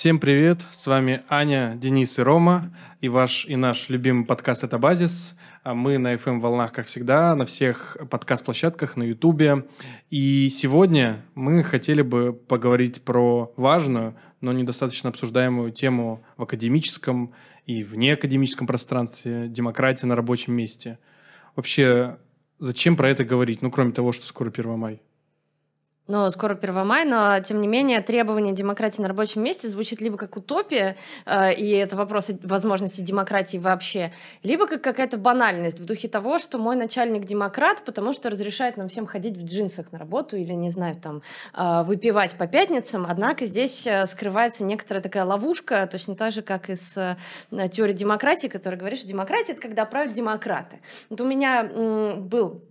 Всем привет, с вами Аня, Денис и Рома, и ваш и наш любимый подкаст «Это базис». А Мы на FM волнах, как всегда, на всех подкаст-площадках, на Ютубе. И сегодня мы хотели бы поговорить про важную, но недостаточно обсуждаемую тему в академическом и вне академическом пространстве – демократия на рабочем месте. Вообще, зачем про это говорить? Ну, кроме того, что скоро 1 май. Но скоро 1 мая, но тем не менее требование демократии на рабочем месте звучит либо как утопия, э, и это вопрос возможности демократии вообще, либо как какая-то банальность в духе того, что мой начальник демократ, потому что разрешает нам всем ходить в джинсах на работу или, не знаю, там, э, выпивать по пятницам. Однако здесь э, скрывается некоторая такая ловушка, точно так же, как и с э, теорией демократии, которая говорит, что демократия — это когда правят демократы. Вот у меня был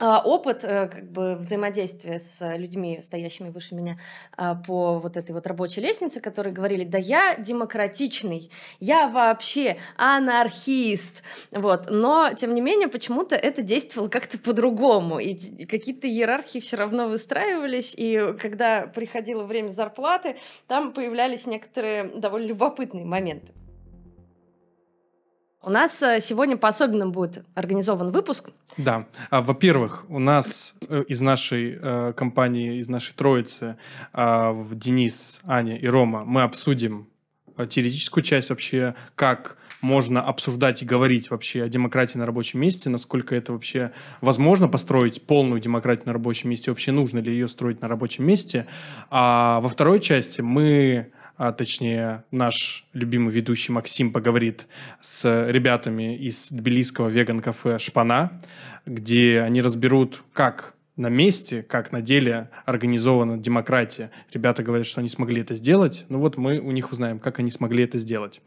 опыт э, как бы взаимодействия с людьми, стоящими выше меня а, по вот этой вот рабочей лестнице, которые говорили, да я демократичный, я вообще анархист, вот, но тем не менее почему-то это действовало как-то по-другому, и какие-то иерархии все равно выстраивались, и когда приходило время зарплаты, там появлялись некоторые довольно любопытные моменты. У нас э, сегодня по-особенному будет организован выпуск. Да. А, во-первых, у нас э, из нашей э, компании, из нашей троицы, э, Денис, Аня и Рома, мы обсудим э, теоретическую часть вообще, как можно обсуждать и говорить вообще о демократии на рабочем месте, насколько это вообще возможно построить полную демократию на рабочем месте, вообще нужно ли ее строить на рабочем месте. А во второй части мы а точнее наш любимый ведущий Максим поговорит с ребятами из тбилисского веган-кафе «Шпана», где они разберут, как на месте, как на деле организована демократия. Ребята говорят, что они смогли это сделать. Ну вот мы у них узнаем, как они смогли это сделать.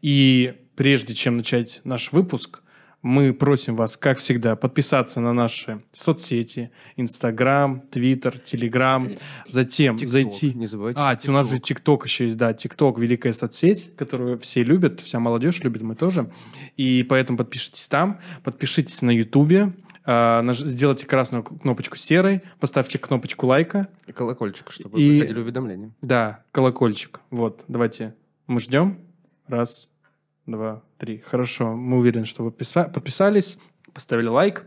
И прежде чем начать наш выпуск, мы просим вас, как всегда, подписаться на наши соцсети, Инстаграм, Твиттер, Телеграм, затем TikTok, зайти... Не забывайте. А, у нас же ТикТок еще есть, да, ТикТок, великая соцсеть, которую все любят, вся молодежь любит, мы тоже. И поэтому подпишитесь там, подпишитесь на Ютубе, а, сделайте красную кнопочку серой, поставьте кнопочку лайка. И колокольчик, чтобы И- приходили уведомления. Да, колокольчик. Вот, давайте мы ждем. Раз, два, три. Хорошо, мы уверены, что вы писа- подписались, поставили лайк,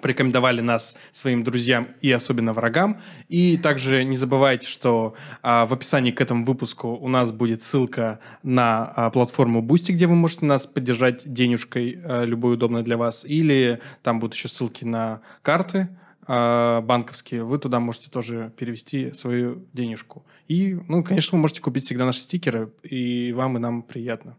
порекомендовали нас своим друзьям и особенно врагам. И также не забывайте, что а, в описании к этому выпуску у нас будет ссылка на а, платформу Boosty, где вы можете нас поддержать денежкой, а, любой удобной для вас. Или там будут еще ссылки на карты, а, банковские, вы туда можете тоже перевести свою денежку. И, ну, конечно, вы можете купить всегда наши стикеры, и вам и нам приятно.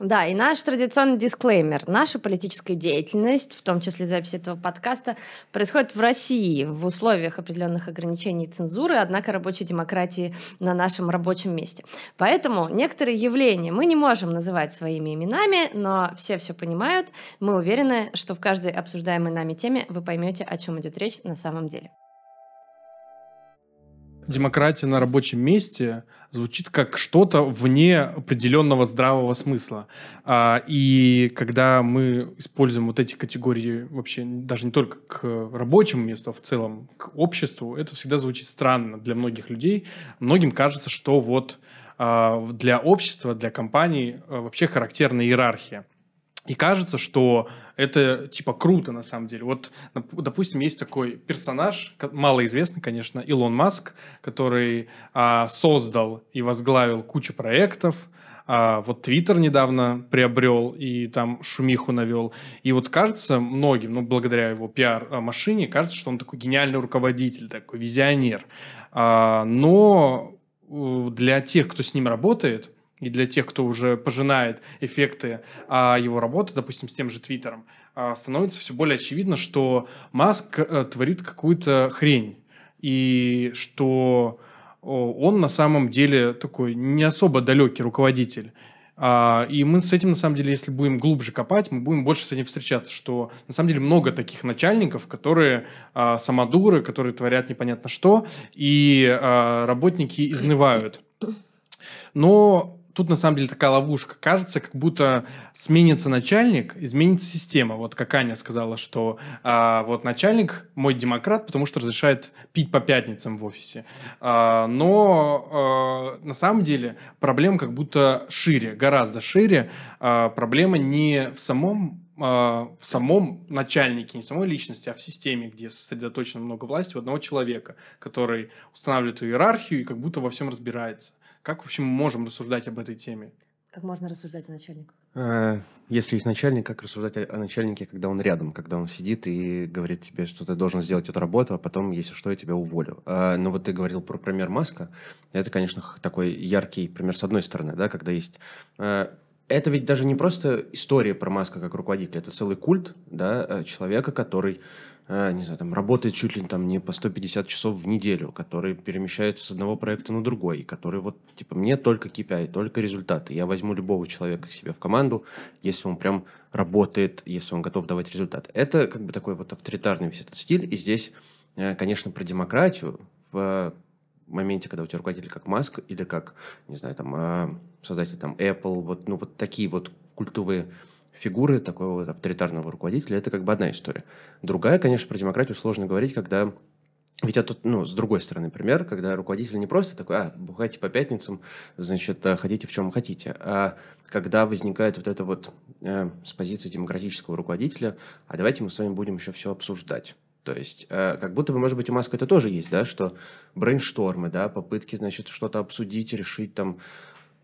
Да, и наш традиционный дисклеймер. Наша политическая деятельность, в том числе запись этого подкаста, происходит в России в условиях определенных ограничений и цензуры, однако рабочей демократии на нашем рабочем месте. Поэтому некоторые явления мы не можем называть своими именами, но все все понимают. Мы уверены, что в каждой обсуждаемой нами теме вы поймете, о чем идет речь на самом деле. Демократия на рабочем месте звучит как что-то вне определенного здравого смысла. А, И когда мы используем вот эти категории вообще даже не только к рабочему месту, а в целом к обществу, это всегда звучит странно для многих людей. Многим кажется, что вот а, для общества, для компаний а, вообще характерна иерархия. И кажется, что это типа круто на самом деле. Вот, допустим, есть такой персонаж, малоизвестный, конечно, Илон Маск, который а, создал и возглавил кучу проектов. А, вот Твиттер недавно приобрел и там шумиху навел. И вот кажется многим, ну, благодаря его пиар-машине, кажется, что он такой гениальный руководитель, такой визионер. А, но для тех, кто с ним работает, и для тех, кто уже пожинает эффекты а, его работы, допустим, с тем же Твиттером, а, становится все более очевидно, что Маск э, творит какую-то хрень. И что о, он на самом деле такой не особо далекий руководитель. А, И мы с этим, на самом деле, если будем глубже копать, мы будем больше с этим встречаться, что на самом деле много таких начальников, которые а, самодуры, которые творят непонятно что, и а, работники изнывают. Но тут на самом деле такая ловушка. Кажется, как будто сменится начальник, изменится система. Вот как Аня сказала, что а, вот начальник мой демократ, потому что разрешает пить по пятницам в офисе. А, но а, на самом деле проблема как будто шире, гораздо шире. А, проблема не в самом а, в самом начальнике, не самой личности, а в системе, где сосредоточено много власти у одного человека, который устанавливает иерархию и как будто во всем разбирается. Как вообще мы можем рассуждать об этой теме? Как можно рассуждать о начальнике? А, если есть начальник, как рассуждать о начальнике, когда он рядом, когда он сидит и говорит тебе, что ты должен сделать эту работу, а потом, если что, я тебя уволю. А, но вот ты говорил про пример Маска. Это, конечно, такой яркий пример с одной стороны, да, когда есть это ведь даже не просто история про Маска как руководителя, это целый культ да, э, человека, который э, не знаю, там, работает чуть ли там не по 150 часов в неделю, который перемещается с одного проекта на другой, который вот, типа, мне только KPI, только результаты. Я возьму любого человека к себе в команду, если он прям работает, если он готов давать результат. Это как бы такой вот авторитарный весь этот стиль. И здесь, э, конечно, про демократию в моменте, когда у тебя руководитель как Маск или как, не знаю, там, а, создатель там Apple, вот, ну, вот такие вот культовые фигуры такого вот авторитарного руководителя, это как бы одна история. Другая, конечно, про демократию сложно говорить, когда ведь это тут, ну, с другой стороны, пример, когда руководитель не просто такой, а, бухайте по пятницам, значит, а, ходите в чем хотите, а когда возникает вот это вот э, с позиции демократического руководителя, а давайте мы с вами будем еще все обсуждать. То есть, э, как будто бы, может быть, у Маска это тоже есть, да, что брейнштормы, да, попытки, значит, что-то обсудить, решить там,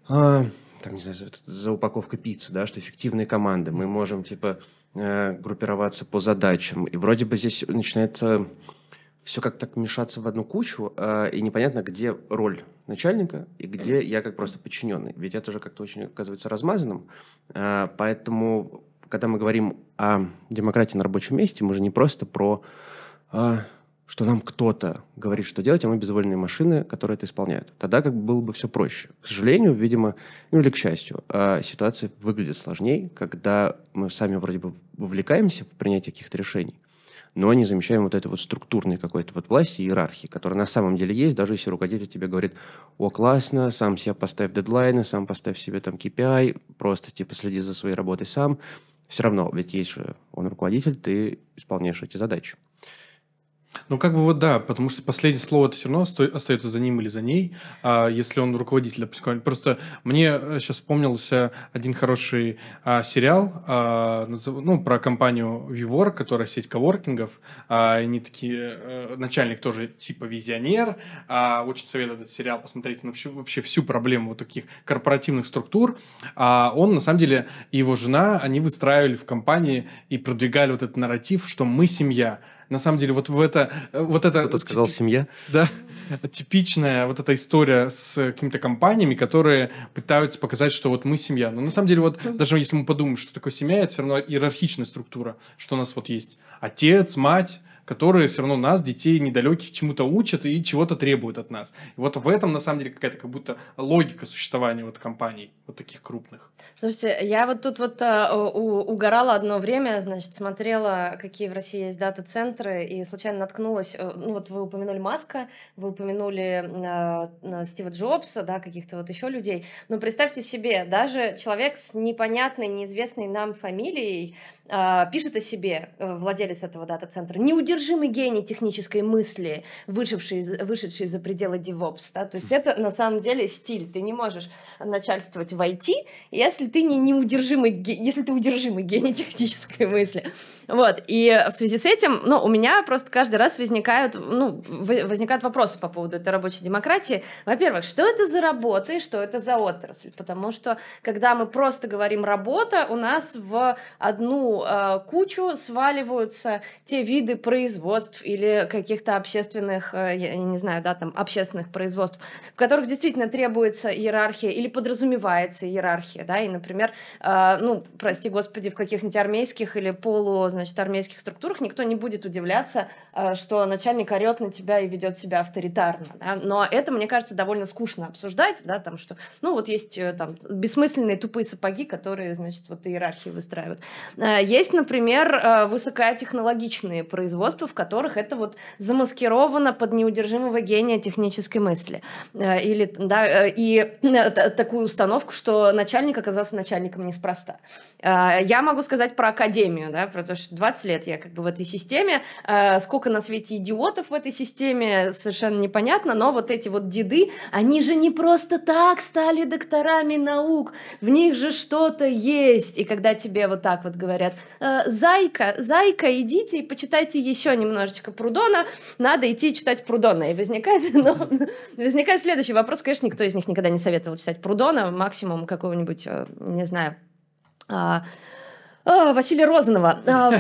э, там, не знаю, за, упаковкой пиццы, да, что эффективные команды, мы можем, типа, э, группироваться по задачам, и вроде бы здесь начинается все как так мешаться в одну кучу, э, и непонятно, где роль начальника и где я как просто подчиненный. Ведь это же как-то очень оказывается размазанным, э, поэтому когда мы говорим о демократии на рабочем месте, мы же не просто про а, что нам кто-то говорит, что делать, а мы безвольные машины, которые это исполняют. Тогда как бы было бы все проще. К сожалению, видимо, ну или к счастью, а, ситуация выглядит сложнее, когда мы сами вроде бы вовлекаемся в принятие каких-то решений, но не замечаем вот этой вот структурной какой-то вот власти и иерархии, которая на самом деле есть, даже если руководитель тебе говорит, о, классно, сам себе поставь дедлайны, сам поставь себе там KPI, просто типа следи за своей работой сам. Все равно, ведь есть же он руководитель, ты исполняешь эти задачи. Ну, как бы вот да, потому что последнее слово это все равно остается за ним или за ней, а если он руководитель, допустим. Просто мне сейчас э, вспомнился один хороший а, сериал, а, ну, про компанию WeWork, которая сеть коворкингов. А, они такие, а, начальник тоже типа визионер. А, очень советую этот сериал посмотреть. Он вообще, вообще всю проблему вот таких корпоративных структур. А, он, на самом деле, и его жена, они выстраивали в компании и продвигали вот этот нарратив, что мы семья на самом деле вот в это... Э, вот это Кто-то сказал «семья»? Да, типичная вот эта история с какими-то компаниями, которые пытаются показать, что вот мы семья. Но на самом деле вот даже если мы подумаем, что такое семья, это все равно иерархичная структура, что у нас вот есть отец, мать, которые все равно нас, детей недалеких, чему-то учат и чего-то требуют от нас. И вот в этом, на самом деле, какая-то как будто логика существования вот компаний, вот таких крупных. Слушайте, я вот тут вот uh, угорала одно время, значит, смотрела, какие в России есть дата-центры, и случайно наткнулась, э, ну вот вы упомянули Маска, вы упомянули uh, Стива Джобса, да, каких-то вот еще людей, но представьте себе, даже человек с непонятной, неизвестной нам фамилией, а, пишет о себе владелец этого дата-центра, неудержимый гений технической мысли, вышедший, вышедший за пределы DevOps. Да? То есть это на самом деле стиль. Ты не можешь начальствовать в IT, если ты не неудержимый, если ты удержимый гений технической мысли. Вот. И в связи с этим, ну, у меня просто каждый раз возникают, ну, возникают вопросы по поводу этой рабочей демократии. Во-первых, что это за работа и что это за отрасль? Потому что, когда мы просто говорим «работа», у нас в одну э, кучу сваливаются те виды производств или каких-то общественных, э, я не знаю, да, там, общественных производств, в которых действительно требуется иерархия или подразумевается иерархия, да, и, например, э, ну, прости господи, в каких-нибудь армейских или полу значит, армейских структурах никто не будет удивляться, э, что начальник орет на тебя и ведет себя авторитарно. Да? Но это, мне кажется, довольно скучно обсуждать, да, там, что, ну, вот есть э, там бессмысленные тупые сапоги, которые, значит, вот иерархии выстраивают. Э, есть, например, высокотехнологичные производства, в которых это вот замаскировано под неудержимого гения технической мысли. Или, да, и такую установку, что начальник оказался начальником неспроста. Я могу сказать про академию, да, потому что 20 лет я как бы в этой системе, сколько на свете идиотов в этой системе, совершенно непонятно, но вот эти вот деды, они же не просто так стали докторами наук, в них же что-то есть. И когда тебе вот так вот говорят, «Э, зайка, зайка, идите и почитайте еще немножечко Прудона, надо идти читать Прудона. И возникает, ну, возникает следующий вопрос, конечно, никто из них никогда не советовал читать Прудона, максимум какого-нибудь, э, не знаю, а, Василия Розанова. А,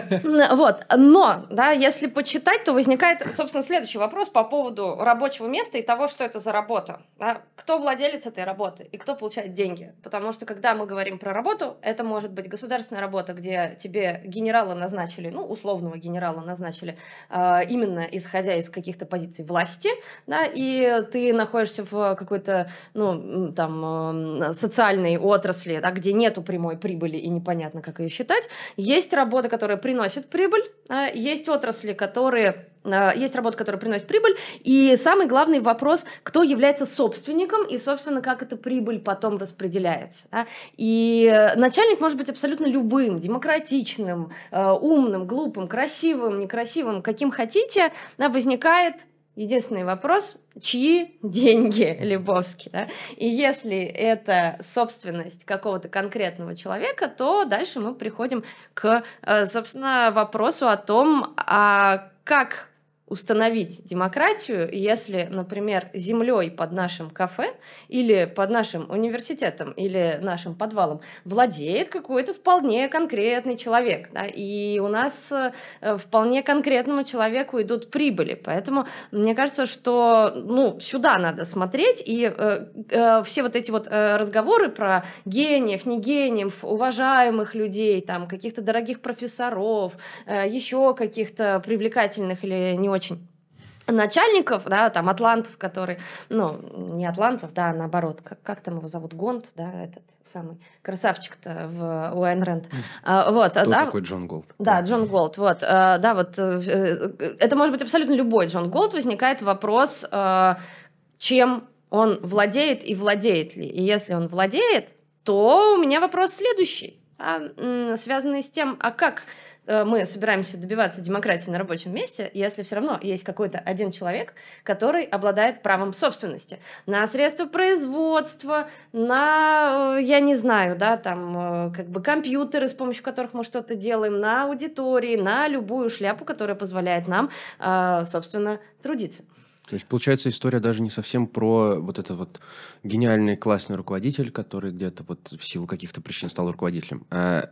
вот. Но, да, если почитать, то возникает, собственно, следующий вопрос по поводу рабочего места и того, что это за работа. Да? Кто владелец этой работы и кто получает деньги? Потому что, когда мы говорим про работу, это может быть государственная работа, где тебе генерала назначили, ну, условного генерала назначили, а, именно исходя из каких-то позиций власти, да, и ты находишься в какой-то, ну, там, социальной отрасли, да, где нету прямой прибыли и непонятно, как ее считать, считать. Есть работы, которые приносят прибыль, а, есть отрасли, которые а, есть работа, которая приносит прибыль, и самый главный вопрос, кто является собственником, и, собственно, как эта прибыль потом распределяется. Да? И начальник может быть абсолютно любым, демократичным, а, умным, глупым, красивым, некрасивым, каким хотите, возникает Единственный вопрос, чьи деньги Лебовски, да? И если это собственность какого-то конкретного человека, то дальше мы приходим к, э, собственно, вопросу о том, а как установить демократию, если, например, землей под нашим кафе или под нашим университетом или нашим подвалом владеет какой-то вполне конкретный человек. Да? И у нас э, вполне конкретному человеку идут прибыли. Поэтому мне кажется, что ну, сюда надо смотреть. И э, э, все вот эти вот э, разговоры про гениев, не гениев, уважаемых людей, там, каких-то дорогих профессоров, э, еще каких-то привлекательных или не очень начальников, да, там, атлантов, который, ну, не атлантов, да, а наоборот, как, как там его зовут, Голт, да, этот самый красавчик-то у Айн Рэнд. А, вот, Кто да, такой Джон Голт? Да, Джон Голт, вот, а, да, вот, э, это может быть абсолютно любой Джон Голт, возникает вопрос, а, чем он владеет и владеет ли, и если он владеет, то у меня вопрос следующий, да, связанный с тем, а как Э, мы собираемся добиваться демократии на рабочем месте, если все равно есть какой-то один человек, который обладает правом собственности на средства производства, на, э, я не знаю, да, там, э, как бы компьютеры, с помощью которых мы что-то делаем, на аудитории, на любую шляпу, которая позволяет нам, собственно, трудиться. То есть, получается, история даже не совсем про вот это вот гениальный классный руководитель, который где-то вот в силу каких-то причин стал руководителем. А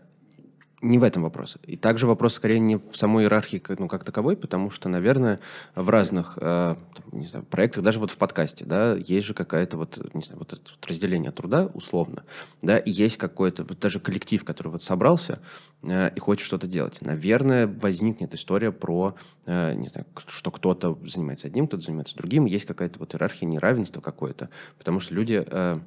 не в этом вопрос. И также вопрос скорее не в самой иерархии ну, как таковой, потому что, наверное, в разных э, не знаю, проектах, даже вот в подкасте, да, есть же какая-то вот, не знаю, вот это вот разделение труда условно, да, и есть какой-то вот даже коллектив, который вот собрался э, и хочет что-то делать. Наверное, возникнет история про, э, не знаю, что кто-то занимается одним, кто-то занимается другим, есть какая-то вот иерархия неравенства какое-то, потому что люди... Э,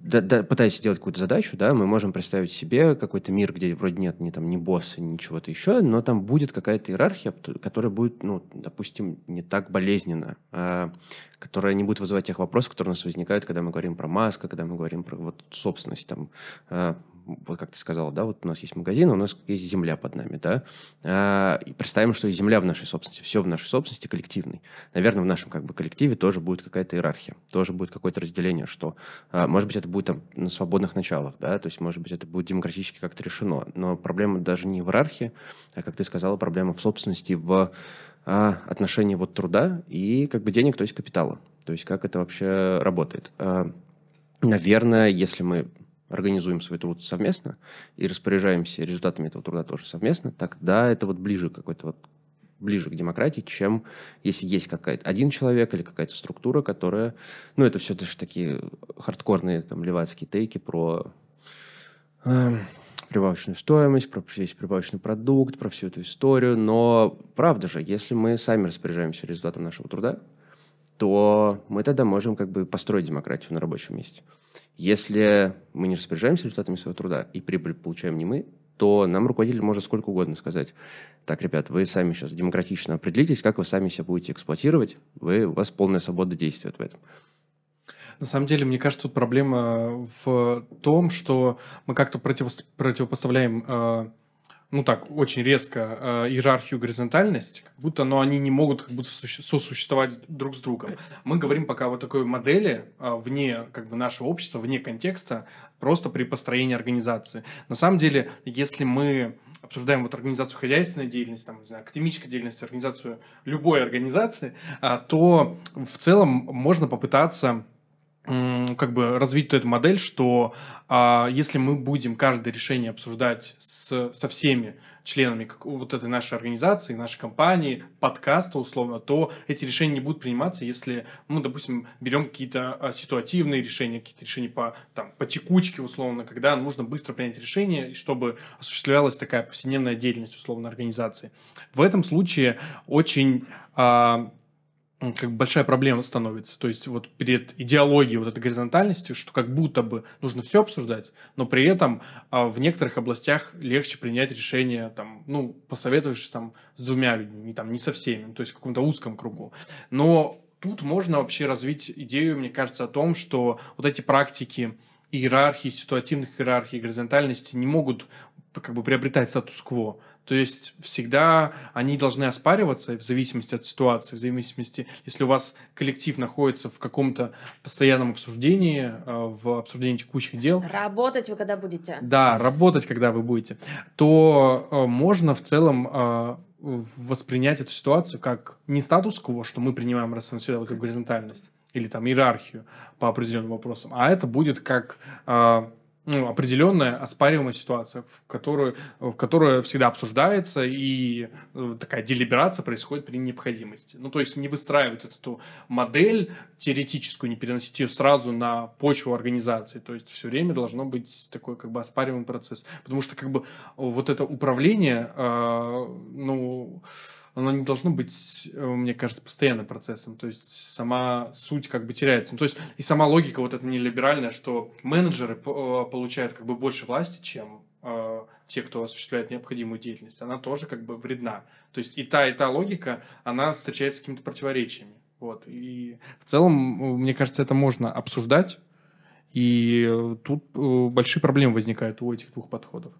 да, да, пытаясь сделать какую-то задачу, да, мы можем представить себе какой-то мир, где вроде нет ни там ни босса, ни чего-то еще, но там будет какая-то иерархия, которая будет, ну, допустим, не так болезненна, а, которая не будет вызывать тех вопросов, которые у нас возникают, когда мы говорим про Маска, когда мы говорим про вот собственность, там, а, вот как ты сказала, да, вот у нас есть магазин, у нас есть земля под нами, да, а, и представим, что и земля в нашей собственности, все в нашей собственности коллективной. Наверное, в нашем как бы коллективе тоже будет какая-то иерархия, тоже будет какое-то разделение, что, а, может быть, это будет там на свободных началах, да, то есть, может быть, это будет демократически как-то решено, но проблема даже не в иерархии, а, как ты сказала, проблема в собственности, в а, отношении вот труда и как бы денег, то есть капитала, то есть как это вообще работает. А, наверное, если мы организуем свой труд совместно и распоряжаемся результатами этого труда тоже совместно, тогда это вот ближе какой-то вот ближе к демократии, чем если есть какая-то один человек или какая-то структура, которая, ну, это все даже такие хардкорные там левацкие тейки про э, прибавочную стоимость, про весь прибавочный продукт, про всю эту историю, но правда же, если мы сами распоряжаемся результатом нашего труда, то мы тогда можем как бы построить демократию на рабочем месте. Если мы не распоряжаемся результатами своего труда и прибыль получаем не мы, то нам руководитель может сколько угодно сказать. Так, ребят, вы сами сейчас демократично определитесь, как вы сами себя будете эксплуатировать. Вы, у вас полная свобода действия в этом. На самом деле, мне кажется, тут проблема в том, что мы как-то противопоставляем э, ну так, очень резко э, иерархию, горизонтальность, как будто, но они не могут как будто сосуществовать друг с другом. Мы говорим пока вот такой модели э, вне как бы нашего общества, вне контекста, просто при построении организации. На самом деле, если мы обсуждаем вот организацию хозяйственной деятельности, там, не знаю, академической деятельности, организацию любой организации, э, то в целом можно попытаться как бы развить эту модель, что а, если мы будем каждое решение обсуждать с, со всеми членами как, вот этой нашей организации, нашей компании, подкаста условно, то эти решения не будут приниматься, если мы, допустим, берем какие-то а, ситуативные решения, какие-то решения по, там, по текучке условно, когда нужно быстро принять решение, чтобы осуществлялась такая повседневная деятельность условно организации. В этом случае очень а, как большая проблема становится. То есть вот перед идеологией вот этой горизонтальности, что как будто бы нужно все обсуждать, но при этом а, в некоторых областях легче принять решение, там, ну, посоветовавшись там с двумя людьми, там, не со всеми, то есть в каком-то узком кругу. Но тут можно вообще развить идею, мне кажется, о том, что вот эти практики иерархии, ситуативных иерархий, горизонтальности не могут как бы приобретать статус-кво. То есть всегда они должны оспариваться в зависимости от ситуации, в зависимости, если у вас коллектив находится в каком-то постоянном обсуждении, э, в обсуждении текущих дел. Работать вы когда будете? Да, работать когда вы будете. То э, можно в целом э, воспринять эту ситуацию как не статус-кво, что мы принимаем раз вот эту горизонтальность или там иерархию по определенным вопросам, а это будет как ну, определенная оспариваемая ситуация, в которую, в которую всегда обсуждается, и э, такая делиберация происходит при необходимости. Ну, то есть не выстраивать эту модель теоретическую, не переносить ее сразу на почву организации. То есть все время должно быть такой как бы оспариваемый процесс. Потому что как бы вот это управление, э, ну, оно не должно быть, э, мне кажется, постоянным процессом. То есть сама суть как бы теряется. Ну, то есть и сама логика вот эта нелиберальная, что менеджеры э, получают как бы больше власти, чем э, те, кто осуществляет необходимую деятельность, она тоже как бы вредна. То есть и та, и та логика, она встречается с какими-то противоречиями. Вот. И в целом, мне кажется, это можно обсуждать, и тут большие проблемы возникают у этих двух подходов.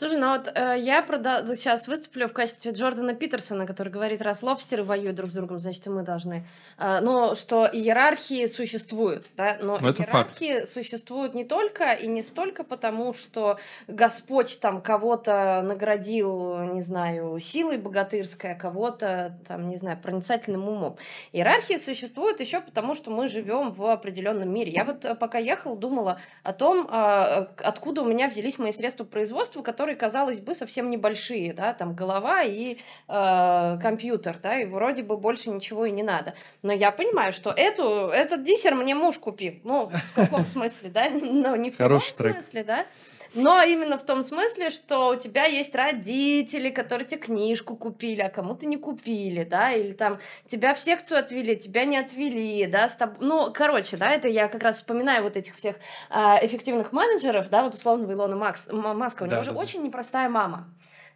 Слушай, ну вот э, я прода... сейчас выступлю в качестве Джордана Питерсона, который говорит, раз лобстеры воюют друг с другом, значит, и мы должны. Э, ну, что иерархии существуют, да, но ну, Это иерархии факт. существуют не только и не столько потому, что Господь там кого-то наградил, не знаю, силой богатырской, а кого-то там, не знаю, проницательным умом. Иерархии существуют еще потому, что мы живем в определенном мире. Я вот э, пока ехала, думала о том, э, откуда у меня взялись мои средства производства, которые которые, казалось бы, совсем небольшие, да, там голова и э, компьютер, да, и вроде бы больше ничего и не надо. Но я понимаю, что эту, этот диссер мне муж купил. Ну, в каком смысле, да? Ну, не в каком смысле, да? Но именно в том смысле, что у тебя есть родители, которые тебе книжку купили, а кому-то не купили, да, или там тебя в секцию отвели, тебя не отвели, да, с тоб... ну, короче, да, это я как раз вспоминаю вот этих всех э, эффективных менеджеров, да, вот условно Илона Макс, Маска, у него да, же да. очень непростая мама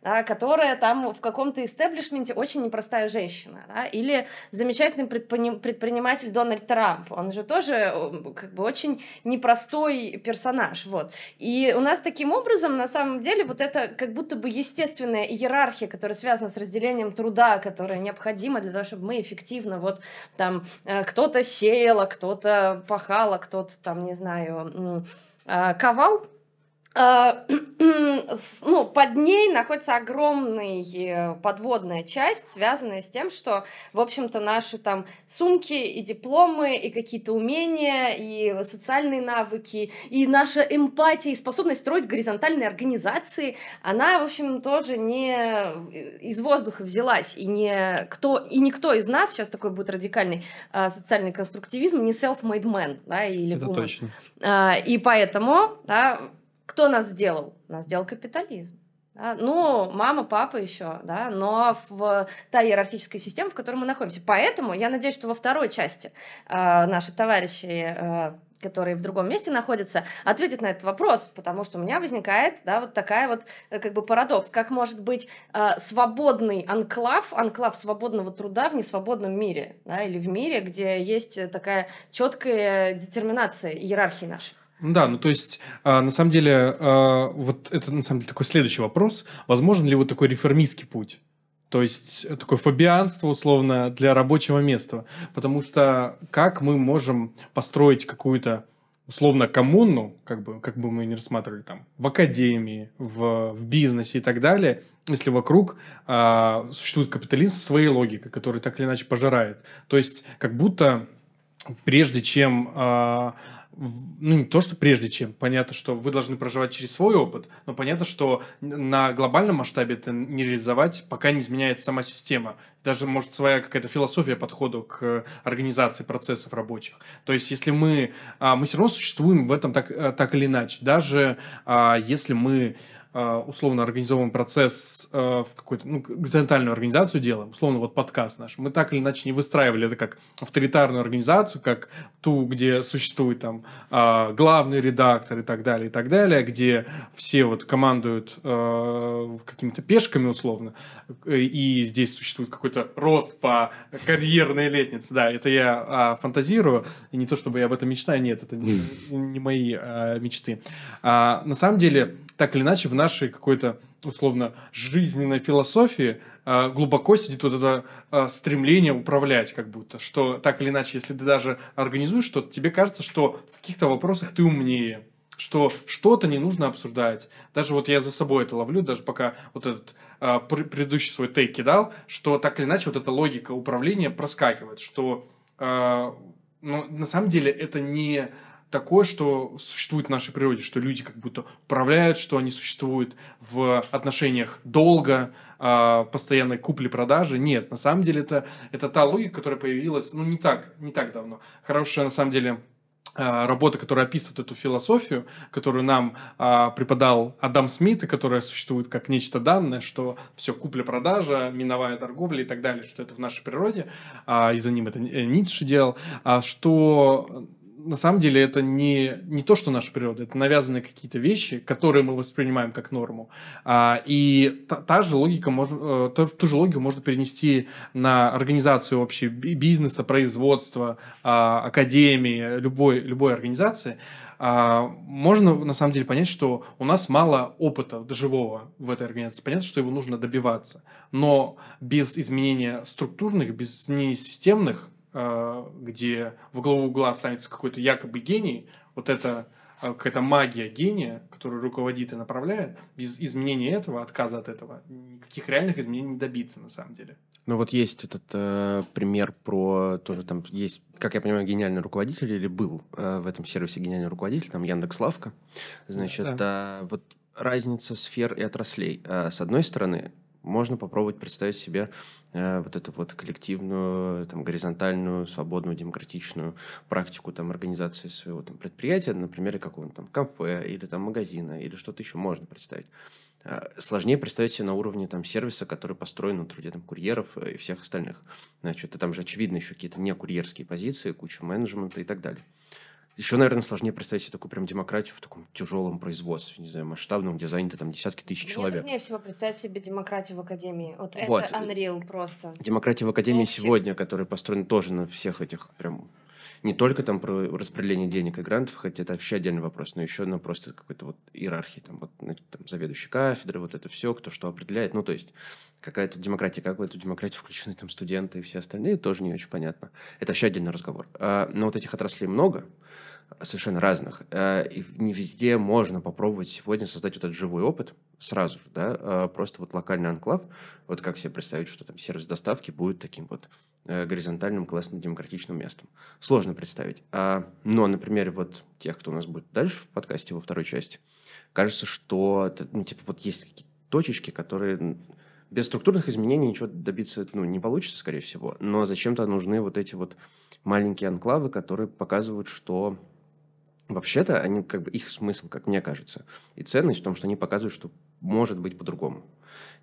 да, которая там в каком-то истеблишменте очень непростая женщина. Да? Или замечательный предприниматель Дональд Трамп. Он же тоже как бы очень непростой персонаж. Вот. И у нас таким образом, на самом деле, вот это как будто бы естественная иерархия, которая связана с разделением труда, которая необходима для того, чтобы мы эффективно вот там э, кто-то сеял, а кто-то пахал, а кто-то там, не знаю, э, ковал, ну, под ней находится огромная э, подводная часть, связанная с тем, что, в общем-то, наши там сумки и дипломы, и какие-то умения, и социальные навыки, и наша эмпатия, и способность строить горизонтальные организации, она, в общем, тоже не э, из воздуха взялась, и, не кто, и никто из нас, сейчас такой будет радикальный социальный конструктивизм, не self-made man, да, или Это точно. И поэтому, да, кто нас сделал? Нас сделал капитализм. Да? Ну, мама, папа еще, да, но в та иерархическая система, в которой мы находимся. Поэтому я надеюсь, что во второй части э, наши товарищи э, которые в другом месте находятся, ответить на этот вопрос, потому что у меня возникает, да, вот такая вот, э, как бы парадокс, как может быть э, свободный анклав, анклав свободного труда в несвободном мире, да, или в мире, где есть такая четкая детерминация иерархии наших. Да, ну то есть, а, на самом деле, а, вот это на самом деле такой следующий вопрос. Возможен ли вот такой реформистский путь? То есть, такое фабианство, условно, для рабочего места. Потому что как мы можем построить какую-то условно коммуну, как бы, как бы мы не рассматривали там, в академии, в, в бизнесе и так далее, если вокруг э, существует капитализм со своей логикой, который так или иначе пожирает. То есть, как будто прежде чем э, ну, не то, что прежде чем, понятно, что вы должны проживать через свой опыт, но понятно, что на глобальном масштабе это не реализовать, пока не изменяется сама система. Даже, может, своя какая-то философия подхода к организации процессов рабочих. То есть, если мы... А, мы все равно существуем в этом так, э, так или иначе. Даже а, если мы условно организовываем процесс э, в какую-то ну, горизонтальную организацию делаем, условно вот подкаст наш, мы так или иначе не выстраивали это как авторитарную организацию, как ту, где существует там а, главный редактор и так далее, и так далее, где все вот командуют э, какими-то пешками условно, и здесь существует какой-то рост по карьерной лестнице. Да, это я а, фантазирую, и не то, чтобы я об этом мечтаю, нет, это не, не мои мечты. на самом деле, так или иначе, в нашей какой-то условно жизненной философии э, глубоко сидит вот это э, стремление управлять как будто, что так или иначе, если ты даже организуешь что-то, тебе кажется, что в каких-то вопросах ты умнее, что что-то не нужно обсуждать. Даже вот я за собой это ловлю, даже пока вот этот э, предыдущий свой тейк кидал, что так или иначе вот эта логика управления проскакивает, что ну, на самом деле это не такое, что существует в нашей природе, что люди как будто управляют, что они существуют в отношениях долго, э, постоянной купли-продажи. Нет, на самом деле это, это та логика, которая появилась ну, не, так, не так давно. Хорошая, на самом деле, а, работа, которая описывает эту философию, которую нам а, преподал Адам Смит, и которая существует как нечто данное, что все купля-продажа, миновая торговля и так далее, что это в нашей природе, а, и за ним это Ницше делал, а, что на самом деле это не, не то, что наша природа, это навязанные какие-то вещи, которые мы воспринимаем как норму. А, и та, та же логика можно, ту, ту же логику можно перенести на организацию вообще бизнеса, производства, а, академии, любой, любой организации. А, можно на самом деле понять, что у нас мало опыта живого в этой организации. Понятно, что его нужно добиваться. Но без изменения структурных, без изменения системных Э, где в главу угла ставится какой-то якобы гений, вот это э, какая-то магия гения, которая руководит и направляет, без изменения этого, отказа от этого, никаких реальных изменений не добиться на самом деле. Ну вот есть этот э, пример про тоже там есть, как я понимаю, гениальный руководитель или был э, в этом сервисе гениальный руководитель, там Яндекс Лавка. Значит, да. э, вот разница сфер и отраслей. Э, с одной стороны, можно попробовать представить себе э, вот эту вот коллективную, там, горизонтальную, свободную, демократичную практику там, организации своего там, предприятия, на примере какого-то там кафе или там магазина или что-то еще можно представить. Э, сложнее представить себе на уровне там, сервиса, который построен на труде там, курьеров и всех остальных. Значит, там же очевидно еще какие-то некурьерские позиции, куча менеджмента и так далее. Еще, наверное, сложнее представить себе такую прям демократию в таком тяжелом производстве, не знаю, масштабном, где заняты там десятки тысяч Мне человек. Мне всего представить себе демократию в Академии. Вот, вот. это Unreal просто. Демократия в Академии Вообще. сегодня, которая построена тоже на всех этих прям не только там про распределение денег и грантов, хотя это вообще отдельный вопрос, но еще на просто какой-то вот иерархии, там вот там, заведующий кафедры, вот это все, кто что определяет. Ну, то есть какая-то демократия, как в эту демократию включены там студенты и все остальные, тоже не очень понятно. Это вообще отдельный разговор. А, но вот этих отраслей много, совершенно разных. Э, и не везде можно попробовать сегодня создать вот этот живой опыт сразу же, да, а просто вот локальный анклав, вот как себе представить, что там сервис доставки будет таким вот э, горизонтальным, классным, демократичным местом. Сложно представить. А, но на примере вот тех, кто у нас будет дальше в подкасте во второй части, кажется, что ну, типа вот есть какие-то точечки, которые без структурных изменений ничего добиться ну, не получится, скорее всего. Но зачем-то нужны вот эти вот маленькие анклавы, которые показывают, что Вообще-то, они как бы их смысл, как мне кажется, и ценность в том, что они показывают, что может быть по-другому.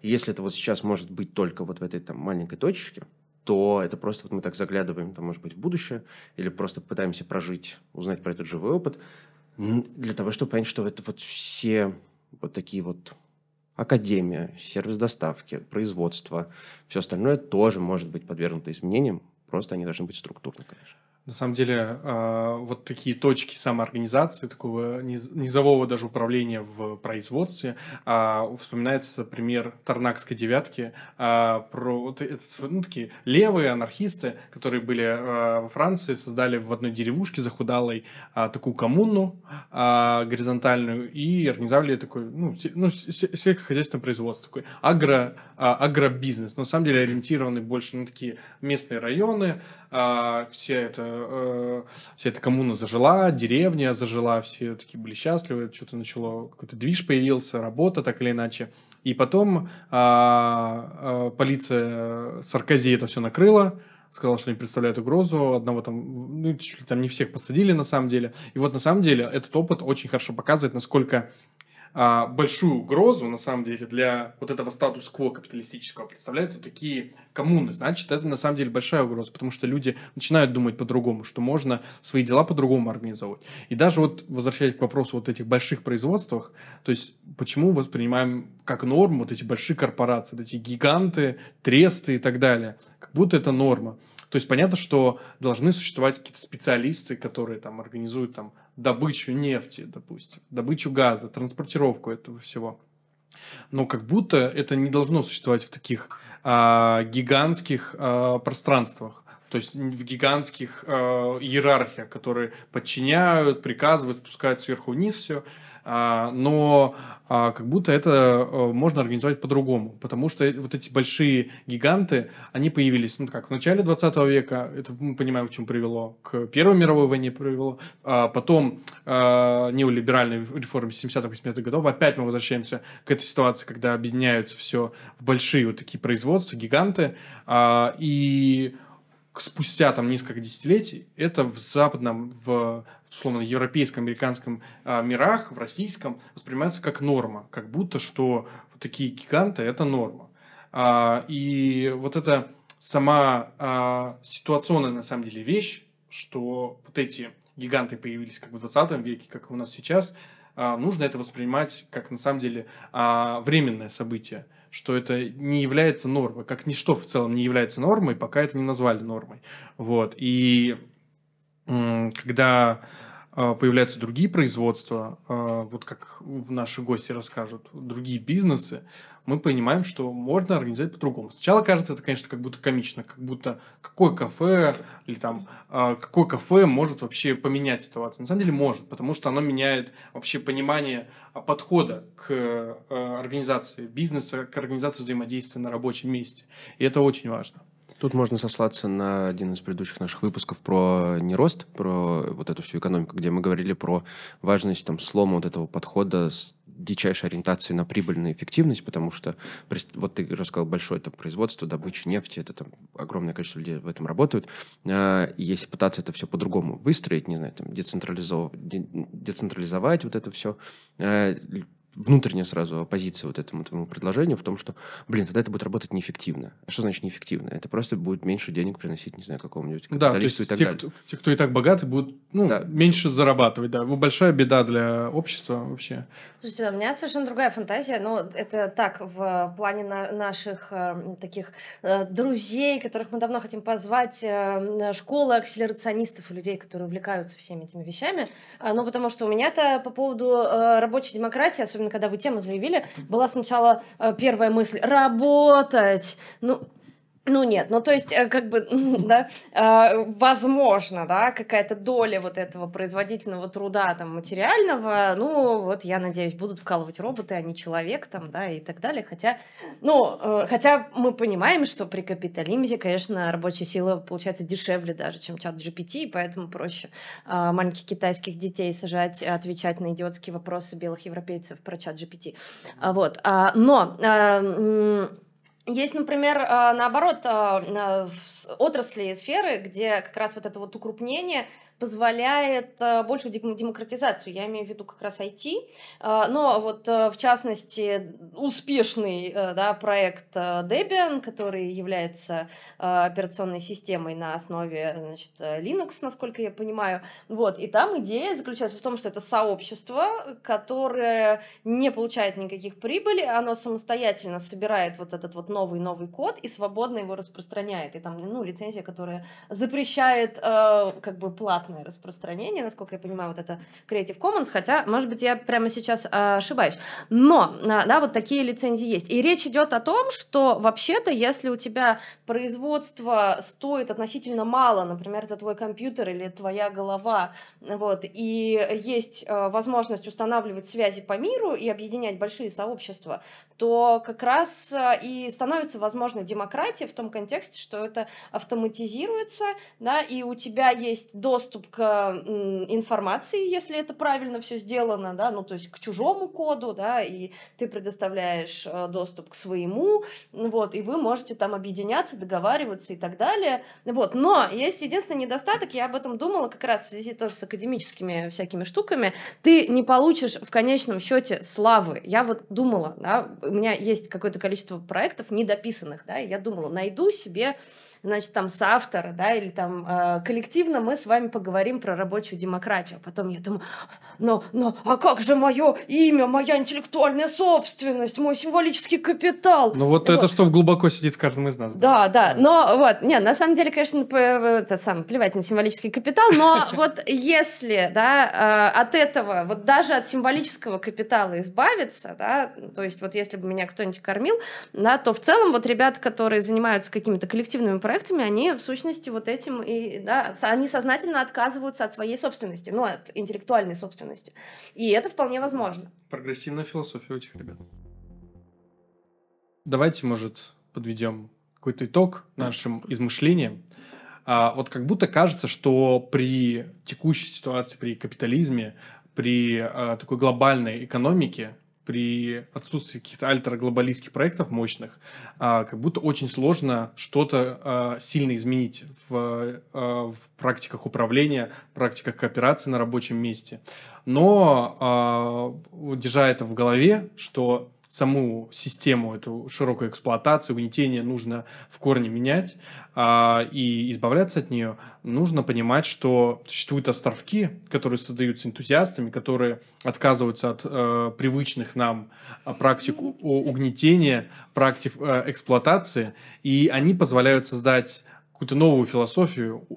И если это вот сейчас может быть только вот в этой там маленькой точечке, то это просто вот мы так заглядываем, там, может быть, в будущее, или просто пытаемся прожить, узнать про этот живой опыт, для того, чтобы понять, что это вот все вот такие вот академия, сервис доставки, производство, все остальное тоже может быть подвергнуто изменениям, просто они должны быть структурны, конечно. На самом деле, э, вот такие точки самоорганизации, такого низового даже управления в производстве, э, вспоминается пример Тарнакской девятки, э, про вот это, ну, такие левые анархисты, которые были во Франции, создали в одной деревушке захудалой такую коммуну горизонтальную и организовали такой, ну, ну сельскохозяйственное производство, такой агро, агробизнес, но на самом деле ориентированный больше на такие местные районы, все это э, вся эта коммуна зажила, деревня зажила, все такие были счастливы, что-то начало, какой-то движ появился, работа так или иначе. И потом э, э, полиция Саркози это все накрыла, сказала, что они представляют угрозу, одного там, ну, чуть ли там не всех посадили на самом деле. И вот на самом деле этот опыт очень хорошо показывает, насколько а, большую угрозу, на самом деле, для вот этого статус-кво капиталистического представляют вот такие коммуны. Значит, это на самом деле большая угроза, потому что люди начинают думать по-другому, что можно свои дела по-другому организовать. И даже вот, возвращаясь к вопросу вот этих больших производствах, то есть почему воспринимаем как норму вот эти большие корпорации, вот эти гиганты, тресты и так далее, как будто это норма. То есть понятно, что должны существовать какие-то специалисты, которые там организуют там добычу нефти, допустим, добычу газа, транспортировку этого всего. Но как будто это не должно существовать в таких а, гигантских а, пространствах. То есть в гигантских э, иерархиях, которые подчиняют, приказывают, спускают сверху вниз все. А, но а, как будто это э, можно организовать по-другому, потому что вот эти большие гиганты, они появились, ну как, в начале 20 века, это мы понимаем, к чему привело, к Первой мировой войне привело, а потом неолиберальной реформе 70-80-х годов, опять мы возвращаемся к этой ситуации, когда объединяются все в большие вот такие производства, гиганты, и спустя там несколько десятилетий это в западном, в условно европейском, американском э, мирах, в российском воспринимается как норма, как будто что вот такие гиганты это норма. А, и вот эта сама а, ситуационная на самом деле вещь, что вот эти гиганты появились как в 20 веке, как у нас сейчас, а, нужно это воспринимать как на самом деле а, временное событие что это не является нормой, как ничто в целом не является нормой, пока это не назвали нормой. Вот. И когда а, появляются другие производства, а, вот как в наши гости расскажут, другие бизнесы, мы понимаем, что можно организовать по-другому. Сначала кажется это, конечно, как будто комично, как будто какое кафе или там а, какое кафе может вообще поменять ситуацию. На самом деле может, потому что оно меняет вообще понимание подхода к организации бизнеса, к организации взаимодействия на рабочем месте. И это очень важно. Тут можно сослаться на один из предыдущих наших выпусков про нерост, про вот эту всю экономику, где мы говорили про важность там слома вот этого подхода с дичайшей ориентацией на прибыльную эффективность, потому что, вот ты рассказал, большое там производство, добыча нефти, это там огромное количество людей в этом работают. А, и если пытаться это все по-другому выстроить, не знаю, там, децентрализовать, децентрализовать вот это все, а, внутренняя сразу оппозиция вот этому твоему предложению в том, что, блин, тогда это будет работать неэффективно. А что значит неэффективно? Это просто будет меньше денег приносить, не знаю, какому-нибудь Да, то есть и так те, далее. Кто, те, кто и так богаты, будут ну, да. меньше зарабатывать, да. Большая беда для общества вообще. Слушайте, у меня совершенно другая фантазия. Ну, это так, в плане на наших э, таких э, друзей, которых мы давно хотим позвать, э, школы акселерационистов и людей, которые увлекаются всеми этими вещами. Э, ну, потому что у меня-то по поводу э, рабочей демократии, особенно особенно когда вы тему заявили, была сначала э, первая мысль работать. Ну, ну нет, ну то есть, э, как бы, да, э, возможно, да, какая-то доля вот этого производительного труда там материального, ну вот я надеюсь, будут вкалывать роботы, а не человек там, да, и так далее, хотя, ну, э, хотя мы понимаем, что при капитализме, конечно, рабочая сила получается дешевле даже, чем чат GPT, поэтому проще маленьких китайских детей сажать, отвечать на идиотские вопросы белых европейцев про чат GPT, вот, а, но... Есть, например, а, наоборот, а, отрасли и сферы, где как раз вот это вот укрупнение позволяет э, большую демократизацию. Я имею в виду как раз IT. Э, но вот э, в частности успешный да, проект Debian, который является операционной системой на основе значит, Linux, насколько я понимаю. Вот. И там идея заключается в том, что это сообщество, которое не получает никаких прибыли, оно самостоятельно собирает вот этот вот новый-новый код и свободно его распространяет. И там, ну, лицензия, которая запрещает как бы платно платное распространение, насколько я понимаю, вот это Creative Commons, хотя, может быть, я прямо сейчас а, ошибаюсь. Но, а, да, вот такие лицензии есть. И речь идет о том, что вообще-то, если у тебя производство стоит относительно мало, например, это твой компьютер или твоя голова, вот, и есть а, возможность устанавливать связи по миру и объединять большие сообщества, то как раз и становится возможной демократия в том контексте, что это автоматизируется, да, и у тебя есть доступ к информации, если это правильно все сделано, да, ну, то есть к чужому коду, да, и ты предоставляешь э, доступ к своему, вот, и вы можете там объединяться, договариваться и так далее, вот, но есть единственный недостаток, я об этом думала как раз в связи тоже с академическими всякими штуками, ты не получишь в конечном счете славы. Я вот думала, да, у меня есть какое-то количество проектов недописанных, да, и я думала, найду себе значит, там соавтора, да, или там э, коллективно мы с вами поговорим про рабочую демократию. А потом я думаю, но, но, а как же мое имя, моя интеллектуальная собственность, мой символический капитал? Ну вот, вот. это что глубоко сидит в каждом из нас. Да, да, да, но вот, нет, на самом деле, конечно, это сам, плевать на символический капитал, но вот если, да, э, от этого, вот даже от символического капитала избавиться, да, то есть вот если бы меня кто-нибудь кормил, да, то в целом вот ребята, которые занимаются какими-то коллективными проектами, проектами, они в сущности вот этим и, да, они сознательно отказываются от своей собственности, ну, от интеллектуальной собственности. И это вполне возможно. Прогрессивная философия у этих ребят. Давайте, может, подведем какой-то итог нашим измышлениям. А, вот как будто кажется, что при текущей ситуации, при капитализме, при а, такой глобальной экономике при отсутствии каких-то альтерглобалистских проектов мощных, а, как будто очень сложно что-то а, сильно изменить в, а, в практиках управления, практиках кооперации на рабочем месте. Но держа это в голове, что саму систему, эту широкую эксплуатацию, угнетение нужно в корне менять а, и избавляться от нее, нужно понимать, что существуют островки, которые создаются энтузиастами, которые отказываются от э, привычных нам а, практик угнетения, практик э, эксплуатации, и они позволяют создать какую-то новую философию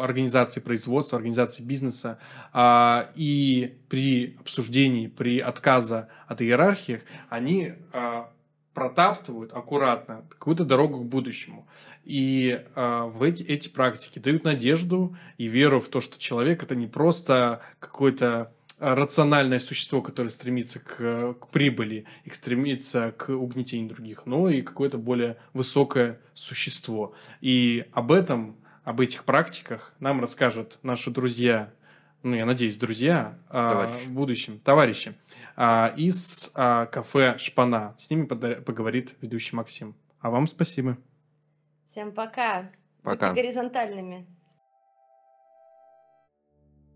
организации производства, организации бизнеса. А, и при обсуждении, при отказе от иерархиях, они а, протаптывают аккуратно какую-то дорогу к будущему. И э, в эти, эти практики дают надежду и веру в то, что человек это не просто какой-то рациональное существо, которое стремится к, к прибыли и стремится к угнетению других, но и какое-то более высокое существо. И об этом, об этих практиках нам расскажут наши друзья, ну, я надеюсь, друзья а, в будущем, товарищи, а, из а, кафе «Шпана». С ними поговорит ведущий Максим. А вам спасибо. Всем пока. Пока. Будьте горизонтальными.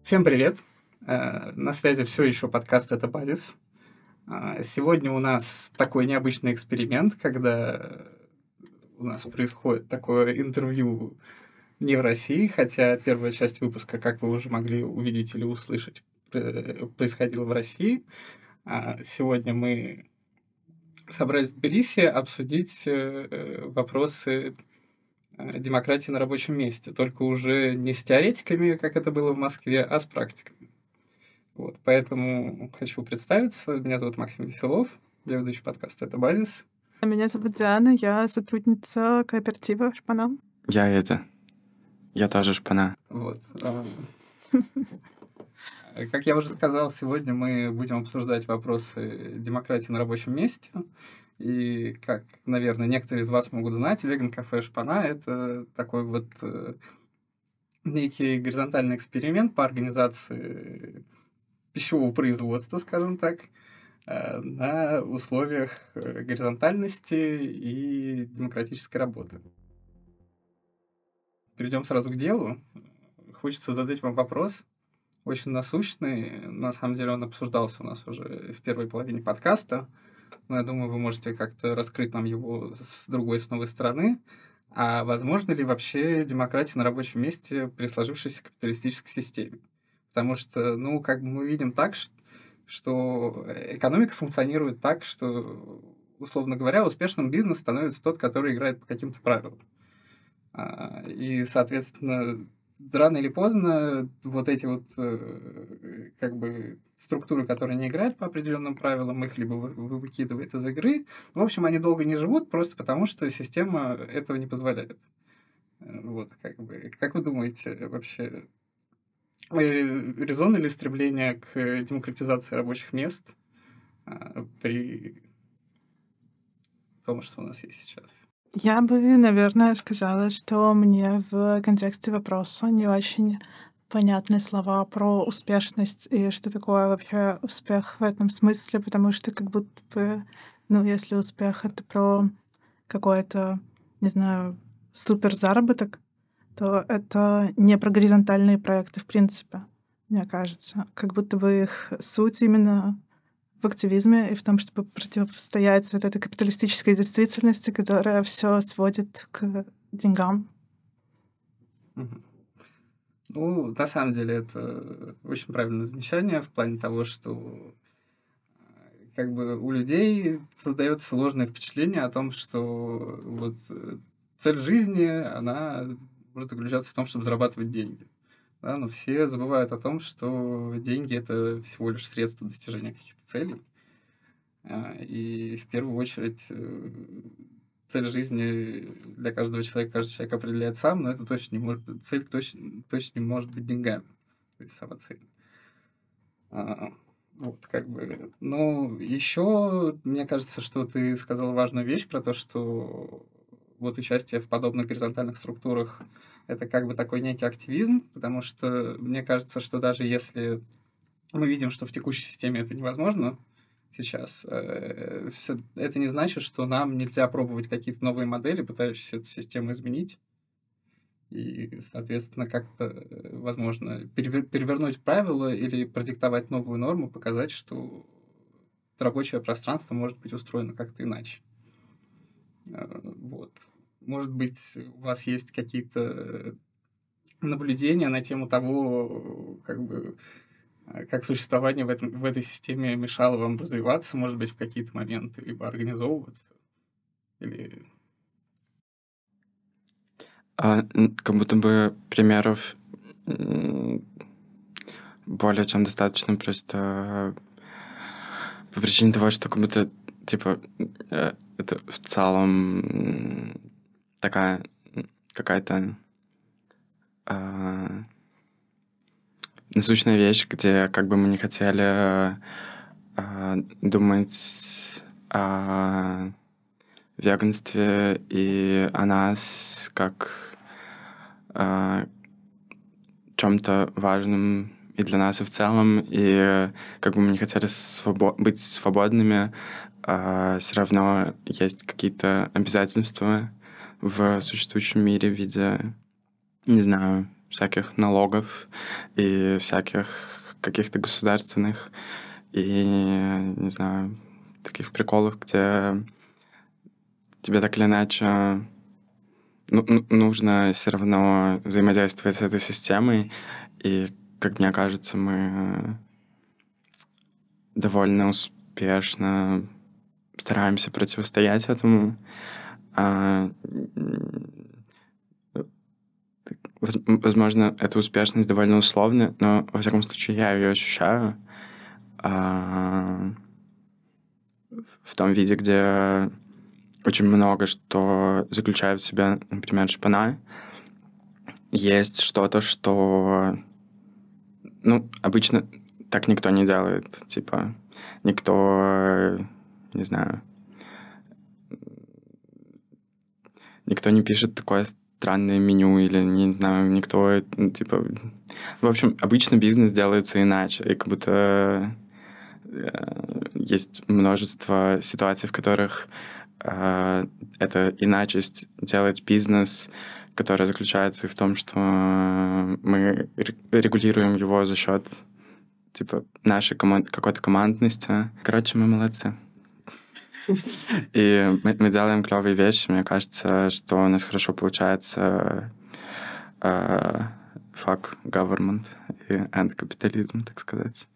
Всем привет. Э, на связи все еще подкаст «Это базис». А, сегодня у нас такой необычный эксперимент, когда у нас происходит такое интервью не в России, хотя первая часть выпуска, как вы уже могли увидеть или услышать, происходила в России. А сегодня мы собрались в Тбилиси обсудить э, вопросы э, демократии на рабочем месте, только уже не с теоретиками, как это было в Москве, а с практиками. Вот, поэтому хочу представиться. Меня зовут Максим Веселов, я ведущий подкаста «Это базис». Меня зовут Диана, я сотрудница кооператива «Шпана». Я это. Я тоже шпана. Вот. А, как я уже сказал, сегодня мы будем обсуждать вопросы демократии на рабочем месте. И, как, наверное, некоторые из вас могут знать, веган-кафе «Шпана» — это такой вот э, некий горизонтальный эксперимент по организации пищевого производства, скажем так, э, на условиях э, горизонтальности и демократической работы. Перейдем сразу к делу. хочется задать вам вопрос, очень насущный. На самом деле он обсуждался у нас уже в первой половине подкаста. Но я думаю, вы можете как-то раскрыть нам его с другой, с новой стороны. А возможно ли вообще демократия на рабочем месте при сложившейся капиталистической системе? Потому что, ну, как бы мы видим так, что экономика функционирует так, что, условно говоря, успешным бизнес становится тот, который играет по каким-то правилам. А, и, соответственно, рано или поздно вот эти вот э, как бы структуры, которые не играют по определенным правилам, их либо вы, выкидывает из игры. В общем, они долго не живут просто потому, что система этого не позволяет. Э, вот, как бы. Как вы думаете, вообще, э, резонно ли стремление к демократизации рабочих мест при том, что у нас есть сейчас? Я бы, наверное, сказала, что мне в контексте вопроса не очень понятны слова про успешность и что такое вообще успех в этом смысле, потому что как будто бы, ну, если успех — это про какой-то, не знаю, супер заработок, то это не про горизонтальные проекты в принципе, мне кажется. Как будто бы их суть именно в активизме и в том, чтобы противостоять вот этой капиталистической действительности, которая все сводит к деньгам. Ну, на самом деле, это очень правильное замечание в плане того, что как бы у людей создается сложное впечатление о том, что вот цель жизни, она может заключаться в том, чтобы зарабатывать деньги. Да, но все забывают о том, что деньги — это всего лишь средство достижения каких-то целей. А, и в первую очередь э, цель жизни для каждого человека, каждый человек определяет сам, но это точно не может цель точно, точно не может быть деньгами. То есть сама цель. А, вот, как бы. Ну, еще, мне кажется, что ты сказал важную вещь про то, что вот участие в подобных горизонтальных структурах это как бы такой некий активизм, потому что мне кажется, что даже если мы видим, что в текущей системе это невозможно сейчас, э, это не значит, что нам нельзя пробовать какие-то новые модели, пытающиеся эту систему изменить. И, соответственно, как-то, э, возможно, перевернуть правила или продиктовать новую норму, показать, что рабочее пространство может быть устроено как-то иначе. Э, вот. Может быть, у вас есть какие-то наблюдения на тему того, как бы, как существование в, этом, в этой системе мешало вам развиваться, может быть, в какие-то моменты, либо организовываться? Или... А, как будто бы примеров более чем достаточно просто по причине того, что как будто, типа, э, это в целом такая какая-то э, насущная вещь, где как бы мы не хотели э, думать о веганстве и о нас как э, чем-то важным и для нас, и в целом, и как бы мы не хотели свобо- быть свободными, э, все равно есть какие-то обязательства, в существующем мире в виде, не знаю, всяких налогов и всяких каких-то государственных и, не знаю, таких приколов, где тебе так или иначе ну, нужно все равно взаимодействовать с этой системой. И, как мне кажется, мы довольно успешно стараемся противостоять этому. А, возможно, эта успешность довольно условная, но, во всяком случае, я ее ощущаю а, в том виде, где очень много что заключает в себя, например, шпана. Есть что-то, что, ну, обычно так никто не делает. Типа, никто, не знаю, никто не пишет такое странное меню или, не знаю, никто, ну, типа... В общем, обычно бизнес делается иначе, и как будто э, есть множество ситуаций, в которых э, это иначе делать бизнес которая заключается в том, что мы регулируем его за счет типа нашей какой-то командности. Короче, мы молодцы. И мы, мы делаем клевые вещи. Мне кажется, что у нас хорошо получается uh, fuck government and capitalism, так сказать.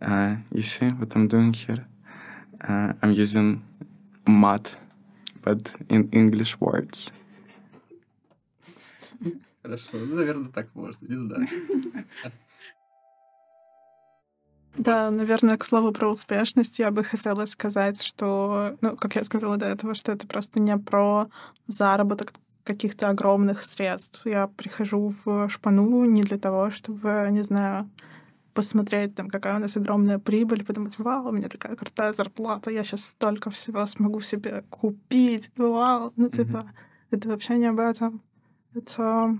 Uh, you see what I'm doing here? Uh, I'm using mud, but in English words. Хорошо, ну, наверное, так можно, не знаю. Да, наверное, к слову про успешность я бы хотела сказать, что, ну, как я сказала до этого, что это просто не про заработок каких-то огромных средств. Я прихожу в шпану не для того, чтобы, не знаю, посмотреть, там, какая у нас огромная прибыль, подумать, вау, у меня такая крутая зарплата, я сейчас столько всего смогу себе купить, вау. Ну, типа, mm-hmm. это вообще не об этом. Это,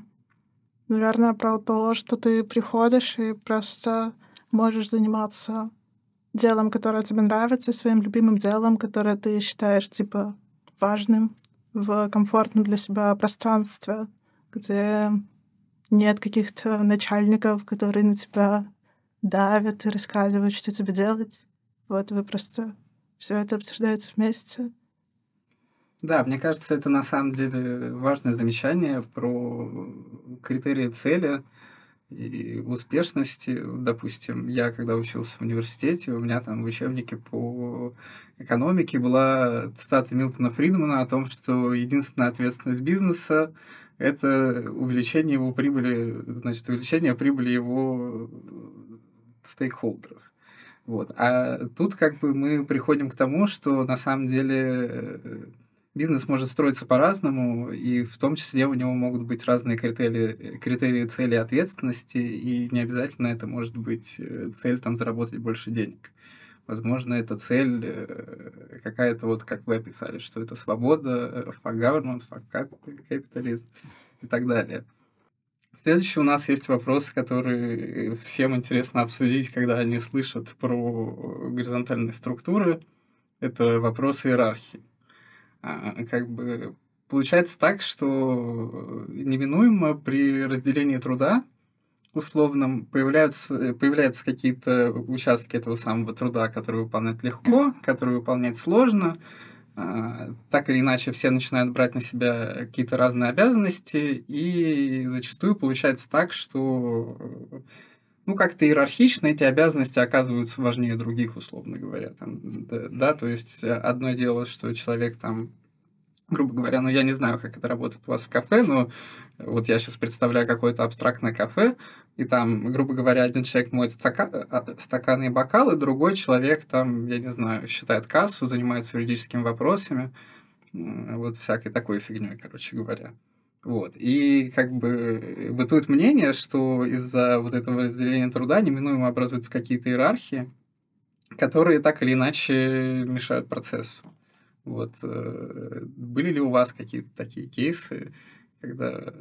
наверное, про то, что ты приходишь и просто можешь заниматься делом, которое тебе нравится, своим любимым делом, которое ты считаешь, типа, важным в комфортном для себя пространстве, где нет каких-то начальников, которые на тебя давят и рассказывают, что тебе делать. Вот вы просто все это обсуждаете вместе. Да, мне кажется, это на самом деле важное замечание про критерии цели и успешности. Допустим, я когда учился в университете, у меня там в учебнике по экономике была цитата Милтона Фридмана о том, что единственная ответственность бизнеса – это увеличение его прибыли, значит, увеличение прибыли его стейкхолдеров. Вот. А тут как бы мы приходим к тому, что на самом деле бизнес может строиться по-разному, и в том числе у него могут быть разные критерии, критерии цели ответственности, и не обязательно это может быть э, цель там заработать больше денег. Возможно, это цель э, какая-то, вот как вы описали, что это свобода, fuck government, fuck capitalism и так далее. Следующий у нас есть вопрос, который всем интересно обсудить, когда они слышат про горизонтальные структуры. Это вопрос иерархии. А, как бы получается так, что неминуемо при разделении труда условном появляются, появляются какие-то участки этого самого труда, которые выполнять легко, которые выполнять сложно. А, так или иначе, все начинают брать на себя какие-то разные обязанности, и зачастую получается так, что ну, как-то иерархично эти обязанности оказываются важнее других, условно говоря. Там, да, да, то есть э, одно дело, что человек там, грубо говоря, ну, я не знаю, как это работает у вас в кафе, но вот я сейчас представляю какое-то абстрактное кафе, и там, грубо говоря, один человек моет стака... А, стаканы и бокалы, другой человек там, я не знаю, считает кассу, занимается юридическими вопросами, вот всякой такой фигней, короче говоря. Вот. И как бы бытует мнение, что из-за вот этого разделения труда неминуемо образуются какие-то иерархии, которые так или иначе мешают процессу. Вот. Э, были ли у вас какие-то такие кейсы, когда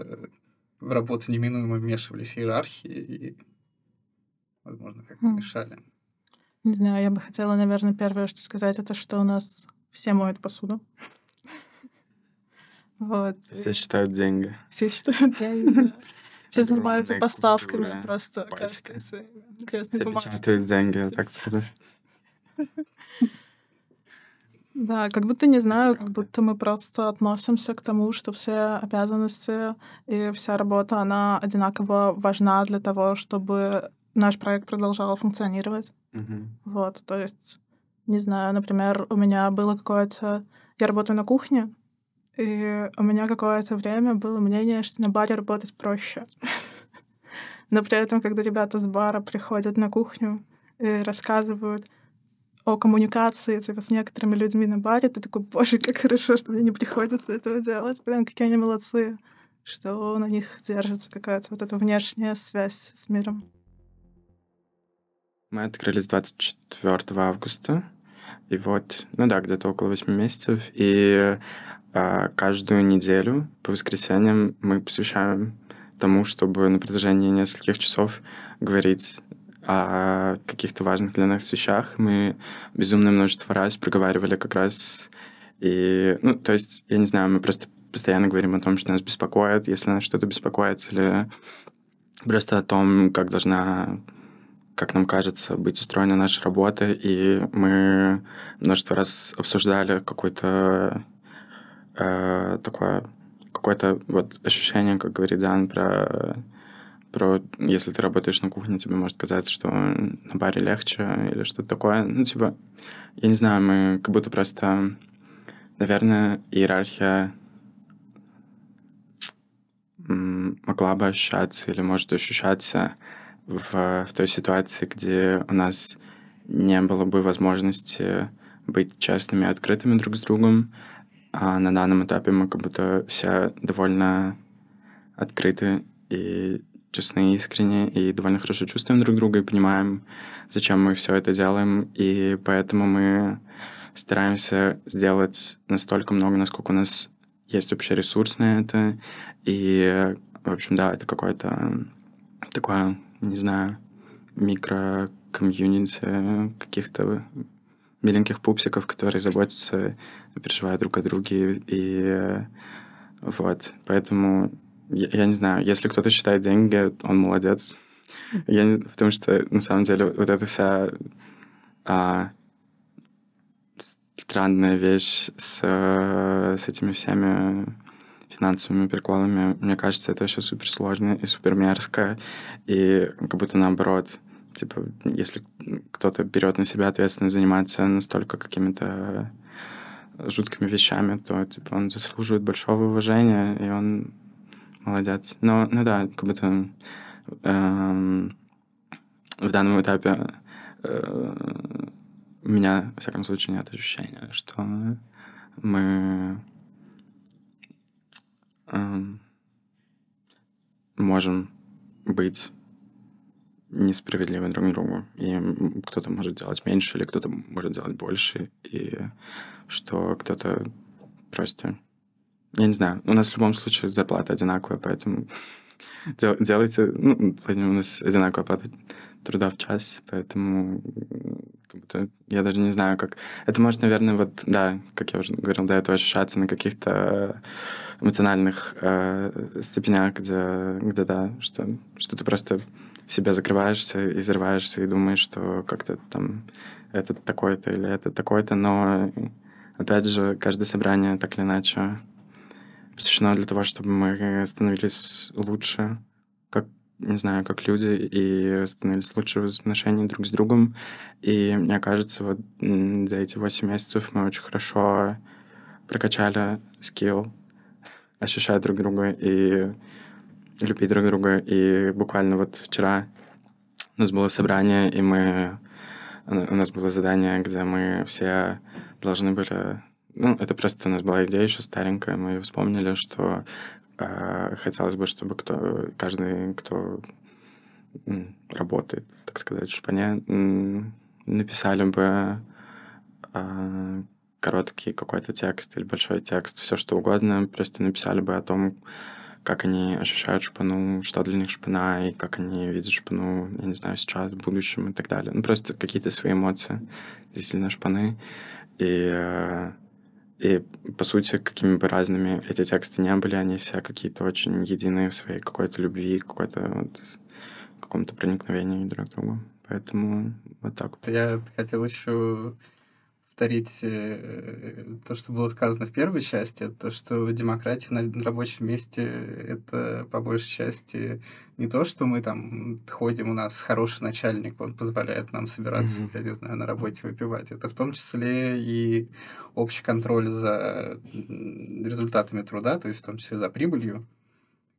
в работу неминуемо вмешивались иерархии и, возможно, как-то mm. мешали? Не знаю, я бы хотела, наверное, первое, что сказать, это что у нас все моют посуду. Вот. Все считают деньги. Все считают деньги. Все занимаются поставками просто каждый своей Все печатают деньги, так сказать. Да, как будто не знаю, как будто мы просто относимся к тому, что все обязанности и вся работа, она одинаково важна для того, чтобы наш проект продолжал функционировать. Mm-hmm. Вот, то есть, не знаю, например, у меня было какое-то... Я работаю на кухне, и у меня какое-то время было мнение, что на баре работать проще. Но при этом, когда ребята с бара приходят на кухню и рассказывают о коммуникации типа, с некоторыми людьми на баре, ты такой, боже, как хорошо, что мне не приходится этого делать. Блин, какие они молодцы, что на них держится какая-то вот эта внешняя связь с миром. Мы открылись 24 августа, и вот, ну да, где-то около 8 месяцев, и каждую неделю по воскресеньям мы посвящаем тому, чтобы на протяжении нескольких часов говорить о каких-то важных для нас вещах. Мы безумное множество раз проговаривали как раз и, ну, то есть, я не знаю, мы просто постоянно говорим о том, что нас беспокоит, если нас что-то беспокоит, или просто о том, как должна как нам кажется, быть устроена наша работа, и мы множество раз обсуждали какой-то э, такое какое-то вот ощущение, как говорит Дан, про про если ты работаешь на кухне, тебе может казаться, что на баре легче или что-то такое. Ну, типа, я не знаю, мы как будто просто, наверное, иерархия могла бы ощущаться или может ощущаться в, в той ситуации, где у нас не было бы возможности быть честными и открытыми друг с другом, а на данном этапе мы как будто все довольно открыты и честны, искренне, и довольно хорошо чувствуем друг друга и понимаем, зачем мы все это делаем, и поэтому мы стараемся сделать настолько много, насколько у нас есть вообще ресурс на это, и, в общем, да, это какое-то такое не знаю, микро-комьюнити каких-то миленьких пупсиков, которые заботятся переживают друг о друге. И вот, поэтому я, я не знаю, если кто-то считает деньги, он молодец. Я, потому что, на самом деле, вот эта вся а, странная вещь с, с этими всеми финансовыми приколами. Мне кажется, это еще супер сложно и супер мерзко. И как будто наоборот, типа, если кто-то берет на себя ответственность заниматься настолько какими-то жуткими вещами, то типа он заслуживает большого уважения, и он молодец. Но, ну да, как будто эм, в данном этапе э, у меня, во всяком случае, нет ощущения, что мы можем быть несправедливы друг к другу. И кто-то может делать меньше, или кто-то может делать больше. И что кто-то просто... Я не знаю. У нас в любом случае зарплата одинаковая, поэтому делайте... Ну, у нас одинаковая плата труда в час, поэтому как будто я даже не знаю, как... Это может, наверное, вот, да, как я уже говорил до этого, ощущаться на каких-то эмоциональных э, степенях, где, где да, что, что ты просто себя закрываешься и взрываешься и думаешь, что как-то там это такой-то или это такой-то, но опять же, каждое собрание так или иначе посвящено для того, чтобы мы становились лучше, как не знаю, как люди, и становились лучше в отношении друг с другом. И мне кажется, вот за эти восемь месяцев мы очень хорошо прокачали скилл, ощущать друг друга и любить друг друга. И буквально вот вчера у нас было собрание, и мы... У нас было задание, где мы все должны были... Ну, это просто у нас была идея еще старенькая, мы вспомнили, что а, хотелось бы, чтобы кто, каждый, кто работает, так сказать, в шпане, написали бы а, короткий какой-то текст или большой текст, все что угодно, просто написали бы о том, как они ощущают шпану, что для них шпана, и как они видят шпану, я не знаю, сейчас, в будущем и так далее. Ну, просто какие-то свои эмоции действительно шпаны. И а, и, по сути, какими бы разными эти тексты не были, они все какие-то очень единые в своей какой-то любви, какой-то вот, каком-то проникновении друг к другу. Поэтому вот так. Я хотел еще повторить э, то, что было сказано в первой части, то, что демократия на рабочем месте — это по большей части не то, что мы там ходим, у нас хороший начальник, он позволяет нам собираться, mm-hmm. я не знаю, на работе выпивать. Это в том числе и общий контроль за результатами труда, то есть в том числе за прибылью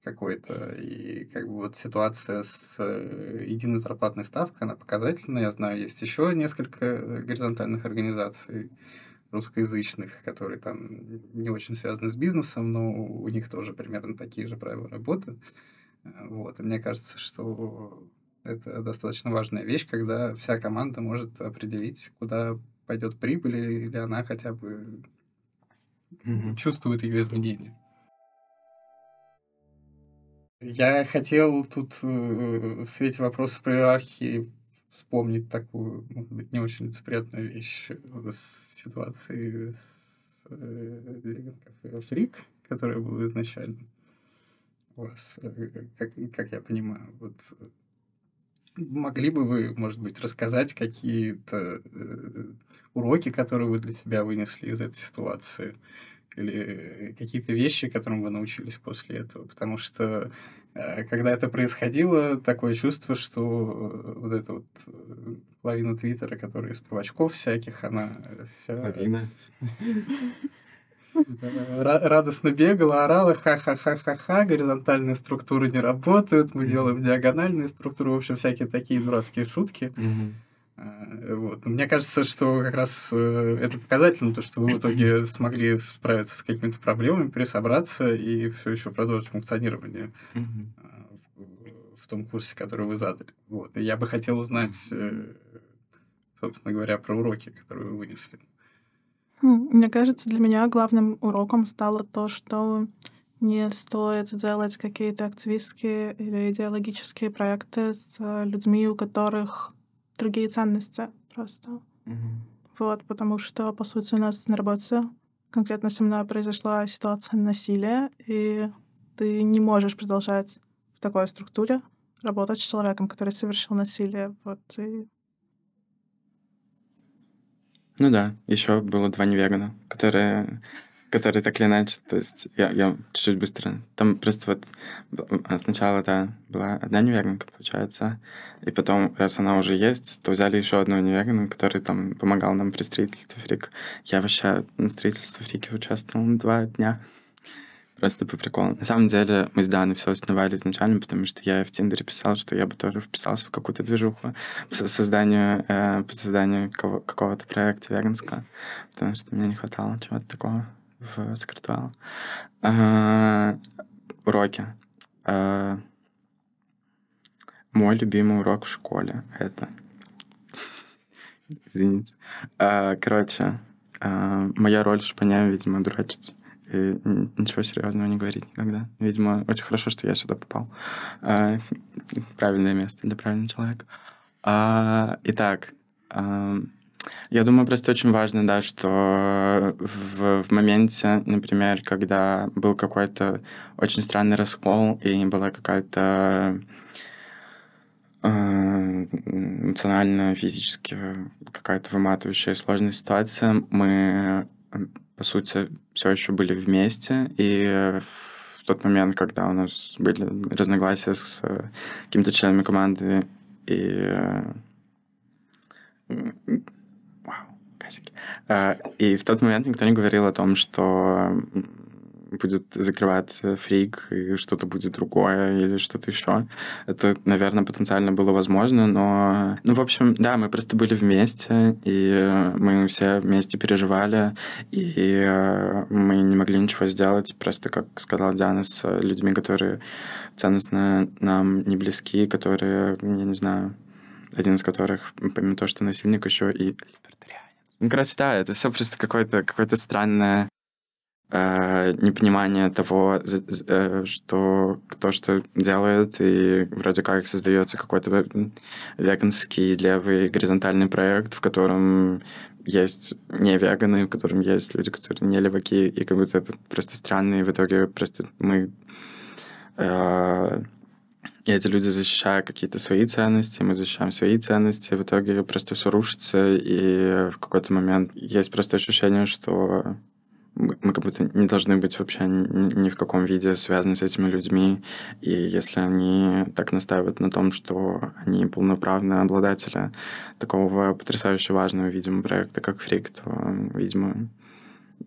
какой-то. И как бы вот ситуация с э, единой зарплатной ставкой, она показательна. Я знаю, есть еще несколько горизонтальных организаций русскоязычных, которые там не очень связаны с бизнесом, но у них тоже примерно такие же правила работы. Вот. И мне кажется, что это достаточно важная вещь, когда вся команда может определить, куда пойдет прибыль, или она хотя бы mm-hmm. чувствует ее изменения. Я хотел тут э, в свете вопроса про иерархии вспомнить такую, может быть, не очень лицеприятную вещь с ситуацией с э, Фрик. которое было изначально у вас, э, как, как я понимаю. Вот могли бы вы, может быть, рассказать какие-то уроки, которые вы для себя вынесли из этой ситуации? Или какие-то вещи, которым вы научились после этого? Потому что э, когда это происходило, такое чувство, что э, вот эта вот э, половина Твиттера, которая из правочков всяких, она вся... Половина. радостно бегала, орала, ха-ха-ха-ха-ха, горизонтальные структуры не работают, мы делаем диагональные структуры, в общем, всякие такие дурацкие шутки. А, вот. Мне кажется, что как раз э, это показательно, то, что вы в итоге смогли справиться с какими-то проблемами, пересобраться и все еще продолжить функционирование а, в том курсе, который вы задали. Вот. И я бы хотел узнать, э, собственно говоря, про уроки, которые вы вынесли. Мне кажется, для меня главным уроком стало то, что не стоит делать какие-то активистские или идеологические проекты с людьми, у которых другие ценности просто. Mm-hmm. Вот, потому что, по сути, у нас на работе конкретно со мной произошла ситуация насилия, и ты не можешь продолжать в такой структуре работать с человеком, который совершил насилие. Вот, и ну да, еще было два невегана, которые, которые так или иначе, то есть я, я чуть-чуть быстро. Там просто вот а, сначала, да, была одна невеганка, получается, и потом, раз она уже есть, то взяли еще одну невегану, который там помогал нам при строительстве фрик. Я вообще на строительстве фрики участвовал два дня. Просто по приколу. На самом деле мы с Даной все основали изначально, потому что я в Тиндере писал, что я бы тоже вписался в какую-то движуху по созданию, э, по созданию кого- какого-то проекта веганского, потому что мне не хватало чего-то такого в Скартвелл. А, уроки. А, мой любимый урок в школе — это... Извините. А, короче, моя роль в шпане, видимо, дурачиться и ничего серьезного не говорить никогда. Видимо, очень хорошо, что я сюда попал. Правильное место для правильного человека. Итак, я думаю, просто очень важно, да, что в, в моменте, например, когда был какой-то очень странный раскол и была какая-то эмоционально, физически какая-то выматывающая сложная ситуация, мы по сути, все еще были вместе, и в тот момент, когда у нас были разногласия с э, какими-то членами команды, и... Касики. Э, и в тот момент никто не говорил о том, что будет закрываться фрик, и что-то будет другое или что-то еще. Это, наверное, потенциально было возможно, но... Ну, в общем, да, мы просто были вместе, и мы все вместе переживали, и э, мы не могли ничего сделать, просто, как сказала Диана, с людьми, которые ценностно нам не близки, которые, я не знаю, один из которых, помимо того, что насильник, еще и либертарианец. Ну, короче, да, это все просто какое-то какое странное э, непонимание того, э, что кто что делает, и вроде как создается какой-то веганский левый горизонтальный проект, в котором есть не веганы, в котором есть люди, которые не леваки, и как будто это просто странно, и в итоге просто мы э, и эти люди, защищая какие-то свои ценности, мы защищаем свои ценности, в итоге просто все рушится, и в какой-то момент есть просто ощущение, что мы как будто не должны быть вообще ни в каком виде связаны с этими людьми. И если они так настаивают на том, что они полноправные обладатели такого потрясающе важного, видимо, проекта, как Фрик, то, видимо,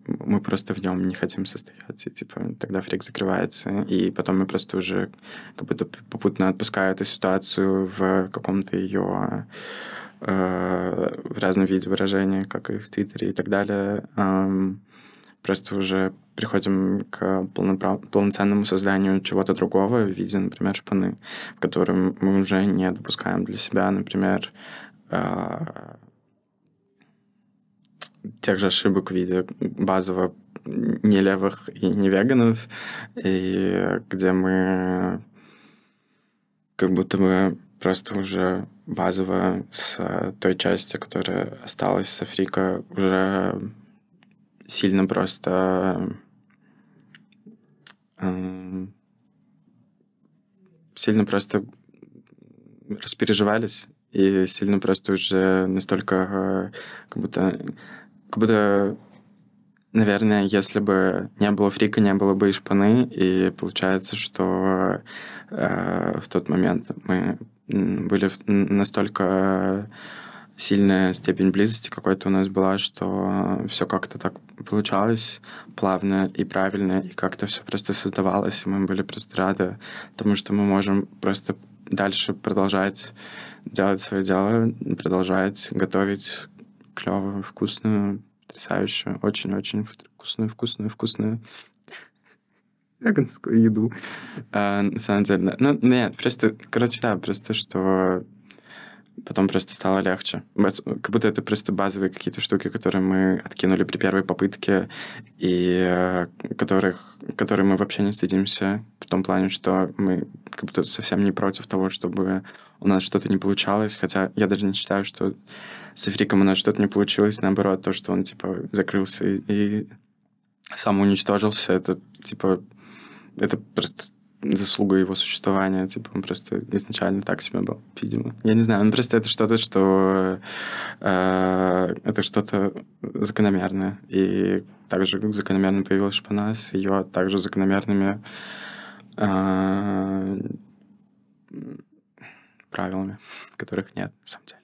мы просто в нем не хотим состоять. И, типа, тогда фрик закрывается. И потом мы просто уже как будто попутно отпуская эту ситуацию в каком-то ее э, в разном виде выражения, как и в Твиттере и так далее. Эм, просто уже приходим к полноправ... полноценному созданию чего-то другого в виде, например, шпаны, в котором мы уже не допускаем для себя, например, э... тех же ошибок в виде базово не левых и не веганов, и где мы как будто бы просто уже базово с той части, которая осталась с Африка, уже сильно просто эм, сильно просто распереживались и сильно просто уже настолько э, как будто как будто наверное, если бы не было фрика, не было бы и шпаны, и получается, что э, в тот момент мы были настолько сильная степень близости какой-то у нас была, что все как-то так получалось плавно и правильно, и как-то все просто создавалось, и мы были просто рады тому, что мы можем просто дальше продолжать делать свое дело, продолжать готовить клевую, вкусную, потрясающую, очень-очень вкусную, вкусную, вкусную еду. А, на самом деле, ну, нет, просто, короче, да, просто, что потом просто стало легче. Как будто это просто базовые какие-то штуки, которые мы откинули при первой попытке, и э, которых, которые мы вообще не стыдимся, в том плане, что мы как будто совсем не против того, чтобы у нас что-то не получалось, хотя я даже не считаю, что с Эфриком у нас что-то не получилось, наоборот, то, что он, типа, закрылся и, и сам уничтожился, это, типа, это просто заслуга его существования. Типа он просто изначально так себе был, видимо. Я не знаю, ну просто это что-то, что... Э, это что-то закономерное. И также закономерно появилась шпана с ее также закономерными э, правилами, которых нет, на самом деле.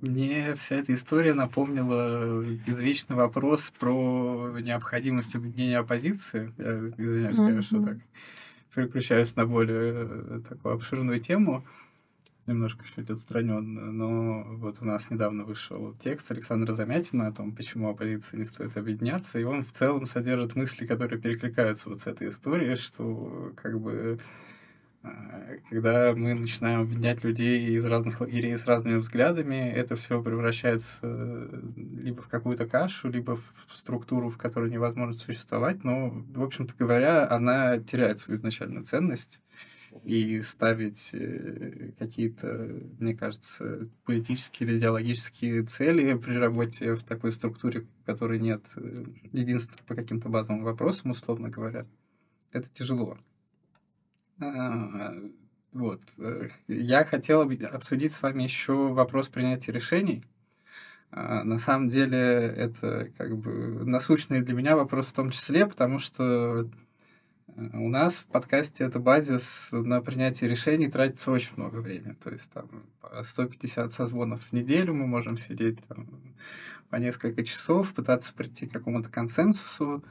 Мне вся эта история напомнила извечный вопрос про необходимость объединения оппозиции. Я извиняюсь, mm-hmm. конечно, так переключаюсь на более э, такую обширную тему, немножко чуть отстраненно, но вот у нас недавно вышел текст Александра Замятина о том, почему оппозиции не стоит объединяться, и он в целом содержит мысли, которые перекликаются вот с этой историей, что как бы когда мы начинаем объединять людей из разных лагерей с разными взглядами, это все превращается э, либо в какую-то кашу, либо в структуру, в которой невозможно существовать. Но, в общем-то говоря, она теряет свою изначальную ценность. И ставить э, какие-то, мне кажется, политические или идеологические цели при работе в такой структуре, которой нет э, единства по каким-то базовым вопросам, условно говоря, это тяжело. А, вот. Э, я хотел обсудить с вами еще вопрос принятия решений. А, на самом деле это как бы насущный для меня вопрос в том числе, потому что э, у нас в подкасте это базис на принятие решений тратится очень много времени. То есть там 150 созвонов в неделю мы можем сидеть там, по несколько часов, пытаться прийти к какому-то консенсусу.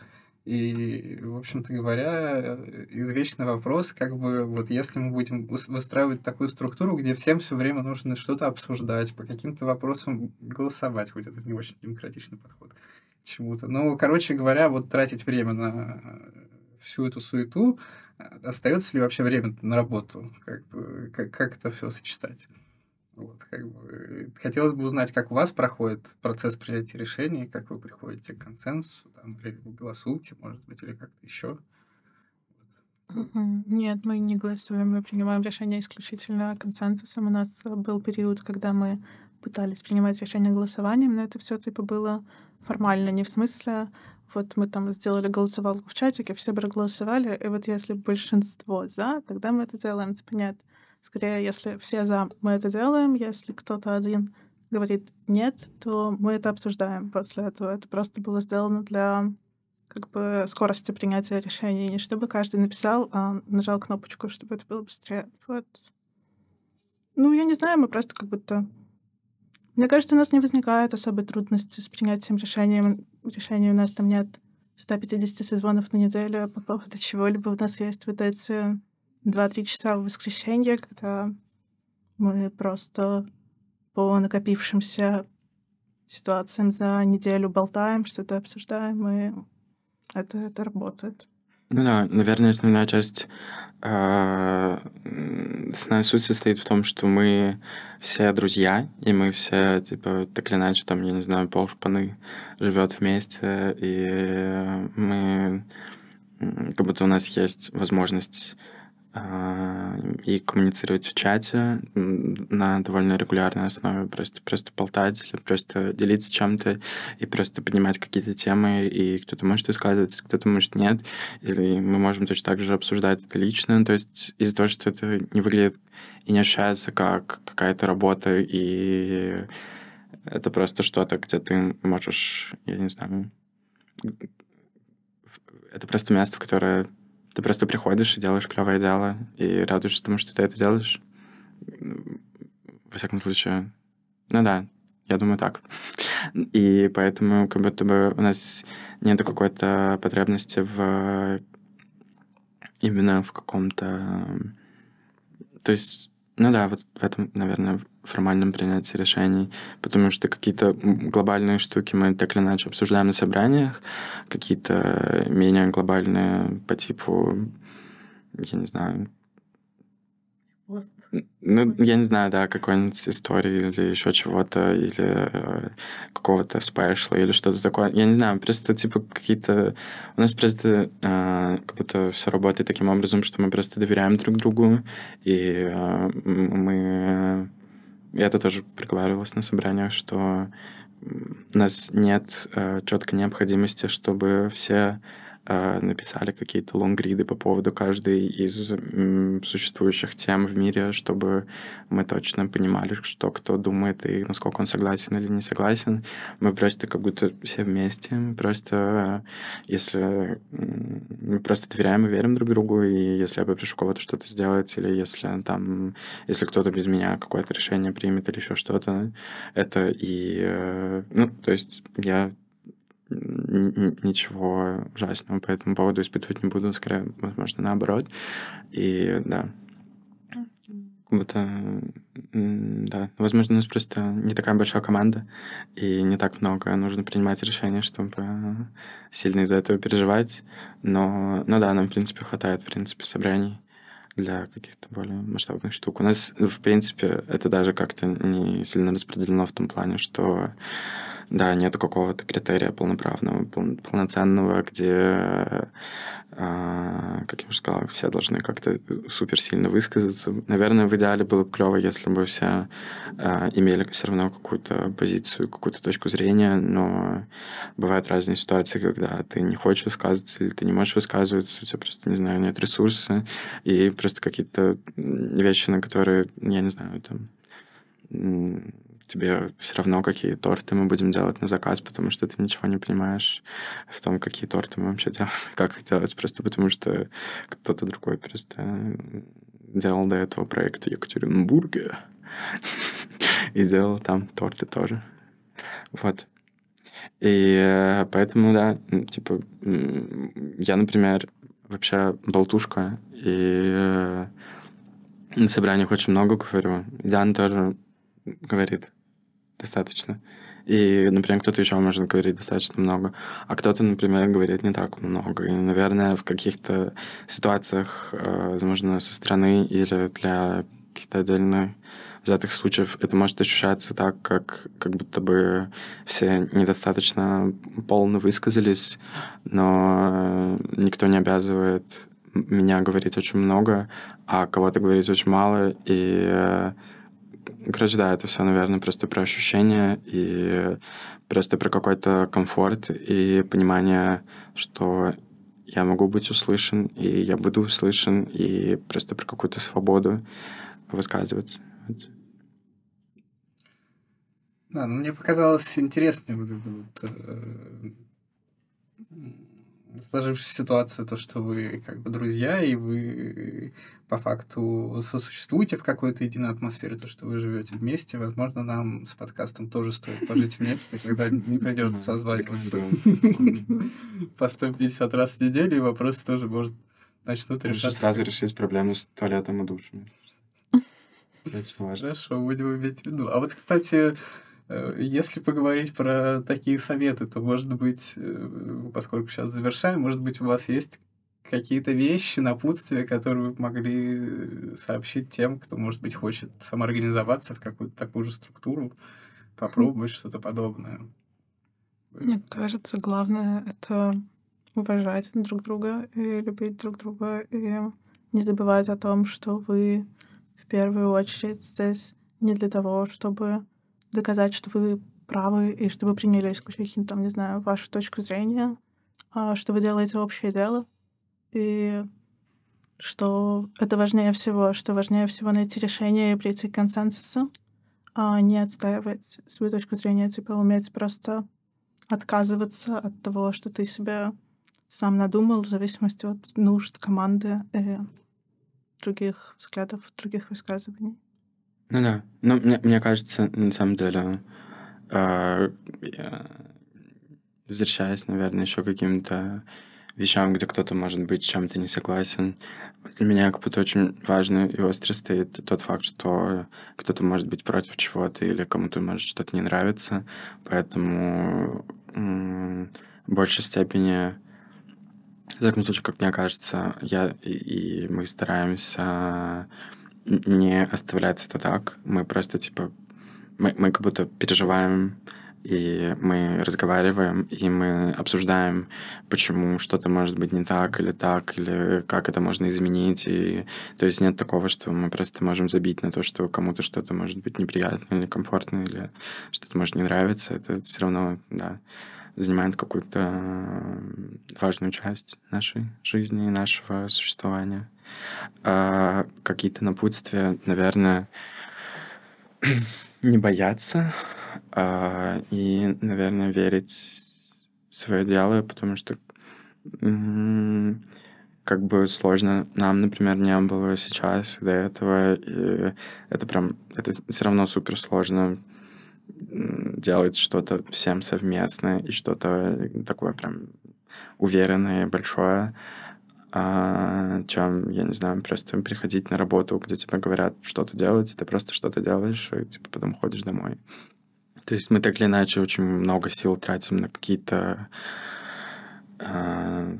И, в общем-то говоря, извечный вопрос, как бы, вот если мы будем выстраивать такую структуру, где всем все время нужно что-то обсуждать, по каким-то вопросам голосовать, хоть это не очень демократичный подход к чему-то. Ну, короче говоря, вот тратить время на всю эту суету, остается ли вообще время на работу? Как, как, как это все сочетать? Вот, как бы, хотелось бы узнать, как у вас проходит процесс принятия решений, как вы приходите к консенсусу, там, или вы голосуете, может быть, или как-то еще. Нет, мы не голосуем, мы принимаем решения исключительно консенсусом. У нас был период, когда мы пытались принимать решения голосованием, но это все типа было формально, не в смысле вот мы там сделали голосовалку в чатике, все проголосовали, и вот если большинство за, тогда мы это делаем. Типа нет, Скорее, если все за, мы это делаем. Если кто-то один говорит нет, то мы это обсуждаем после этого. Это просто было сделано для как бы скорости принятия решений. Не чтобы каждый написал, а нажал кнопочку, чтобы это было быстрее. Вот. Ну, я не знаю, мы просто как будто... Мне кажется, у нас не возникает особой трудности с принятием решения. Решений у нас там нет 150 созвонов на неделю по поводу чего-либо. У нас есть вот эти два-три часа в воскресенье, когда мы просто по накопившимся ситуациям за неделю болтаем, что-то обсуждаем, и это, это работает. Ну да, наверное, основная часть, э, основная суть состоит в том, что мы все друзья, и мы все, типа, так или иначе, там, я не знаю, полшпаны живет вместе, и мы, как будто у нас есть возможность а, и коммуницировать в чате на довольно регулярной основе, просто, просто болтать или просто делиться чем-то и просто поднимать какие-то темы, и кто-то может высказываться, кто-то может нет, или мы можем точно так же обсуждать это лично, то есть из-за того, что это не выглядит и не ощущается как какая-то работа, и это просто что-то, где ты можешь, я не знаю, это просто место, которое ты просто приходишь и делаешь клевое дело, и радуешься тому, что ты это делаешь. Во всяком случае, ну да, я думаю так. И поэтому как будто бы у нас нет какой-то потребности в именно в каком-то... То есть, ну да, вот в этом, наверное, формальном принятии решений, потому что какие-то глобальные штуки мы так или иначе обсуждаем на собраниях, какие-то менее глобальные по типу, я не знаю, ну, я не знаю, да, какой-нибудь истории или еще чего-то, или э, какого-то спешла, или что-то такое. Я не знаю, просто, типа, какие-то... У нас просто э, как будто все работает таким образом, что мы просто доверяем друг другу, и э, мы я это тоже проговаривалось на собраниях, что у нас нет э, четкой необходимости, чтобы все Э, написали какие-то лонгриды по поводу каждой из существующих тем в мире, чтобы мы точно понимали, что кто думает и насколько он согласен или не согласен. Мы просто как будто все вместе, просто если мы просто доверяем и верим друг другу, и если я попрошу кого-то что-то сделать, или если там, если кто-то без меня какое-то решение примет или еще что-то, это и, э, ну, то есть я ничего ужасного по этому поводу испытывать не буду, скорее, возможно, наоборот. И да, как будто, да, возможно, у нас просто не такая большая команда, и не так много нужно принимать решения, чтобы сильно из-за этого переживать. Но, ну да, нам, в принципе, хватает, в принципе, собраний для каких-то более масштабных штук. У нас, в принципе, это даже как-то не сильно распределено в том плане, что да, нет какого-то критерия полноправного, пол, полноценного, где, э, как я уже сказал, все должны как-то супер сильно высказаться. Наверное, в идеале было бы клево, если бы все э, имели все равно какую-то позицию, какую-то точку зрения, но бывают разные ситуации, когда ты не хочешь высказываться или ты не можешь высказываться, у тебя просто, не знаю, нет ресурса, и просто какие-то вещи, на которые, я не знаю, там тебе все равно, какие торты мы будем делать на заказ, потому что ты ничего не понимаешь в том, какие торты мы вообще делаем, как их делать, просто потому что кто-то другой просто делал до этого проект в Екатеринбурге и делал там торты тоже. Вот. И э, поэтому, да, типа, я, например, вообще болтушка, и э, на собраниях очень много говорю. Диана тоже говорит, достаточно. И, например, кто-то еще может говорить достаточно много, а кто-то, например, говорит не так много. И, наверное, в каких-то ситуациях, э, возможно, со стороны или для каких-то отдельных взятых случаев это может ощущаться так, как, как будто бы все недостаточно полно высказались, но никто не обязывает меня говорить очень много, а кого-то говорить очень мало, и э, Короче, да, это все, наверное, просто про ощущения и просто про какой-то комфорт и понимание, что я могу быть услышан, и я буду услышан, и просто про какую-то свободу высказываться. Да, ну мне показалось интересной вот эта вот э, сложившаяся ситуация, то, что вы как бы друзья, и вы по факту сосуществуете в какой-то единой атмосфере, то, что вы живете вместе. Возможно, нам с подкастом тоже стоит пожить вместе, когда не придется созваниваться по 150 раз в неделю, и вопросы тоже, может, начнут решаться. сразу решить проблему с туалетом и душем. Хорошо, будем иметь в виду. А вот, кстати, если поговорить про такие советы, то, может быть, э, поскольку сейчас завершаем, может быть, у вас есть какие-то вещи, напутствия, которые вы могли сообщить тем, кто, может быть, хочет самоорганизоваться в какую-то такую же структуру, попробовать что-то подобное? Мне кажется, главное — это уважать друг друга и любить друг друга, и не забывать о том, что вы в первую очередь здесь не для того, чтобы доказать, что вы правы и чтобы приняли исключительно, там, не знаю, вашу точку зрения, а что вы делаете общее дело, и что это важнее всего, что важнее всего найти решение и прийти к консенсусу, а не отстаивать свою точку зрения, типа уметь просто отказываться от того, что ты себе сам надумал, в зависимости от нужд команды и других взглядов, других высказываний. Ну да. Ну, мне, мне кажется, на самом деле, э, возвращаясь, наверное, еще каким-то вещам, где кто-то, может быть, чем-то не согласен. Для меня как будто очень важно и остро стоит тот факт, что кто-то может быть против чего-то или кому-то может что-то не нравиться. Поэтому в большей степени, в таком случае, как мне кажется, я и, и мы стараемся не оставлять это так. Мы просто, типа, мы, мы как будто переживаем и мы разговариваем, и мы обсуждаем, почему что-то может быть не так или так, или как это можно изменить. И, то есть нет такого, что мы просто можем забить на то, что кому-то что-то может быть неприятно или комфортно, или что-то может не нравиться. Это все равно, да, занимает какую-то важную часть нашей жизни и нашего существования. А какие-то напутствия, наверное, не бояться а, и, наверное, верить в свое дело, потому что как бы сложно нам, например, не было сейчас до этого, и это прям, это все равно супер сложно делать что-то всем совместно и что-то такое прям уверенное большое чем, я не знаю, просто приходить на работу, где тебе говорят что-то делать, ты просто что-то делаешь, и типа потом ходишь домой. То есть мы так или иначе очень много сил тратим на какие-то а,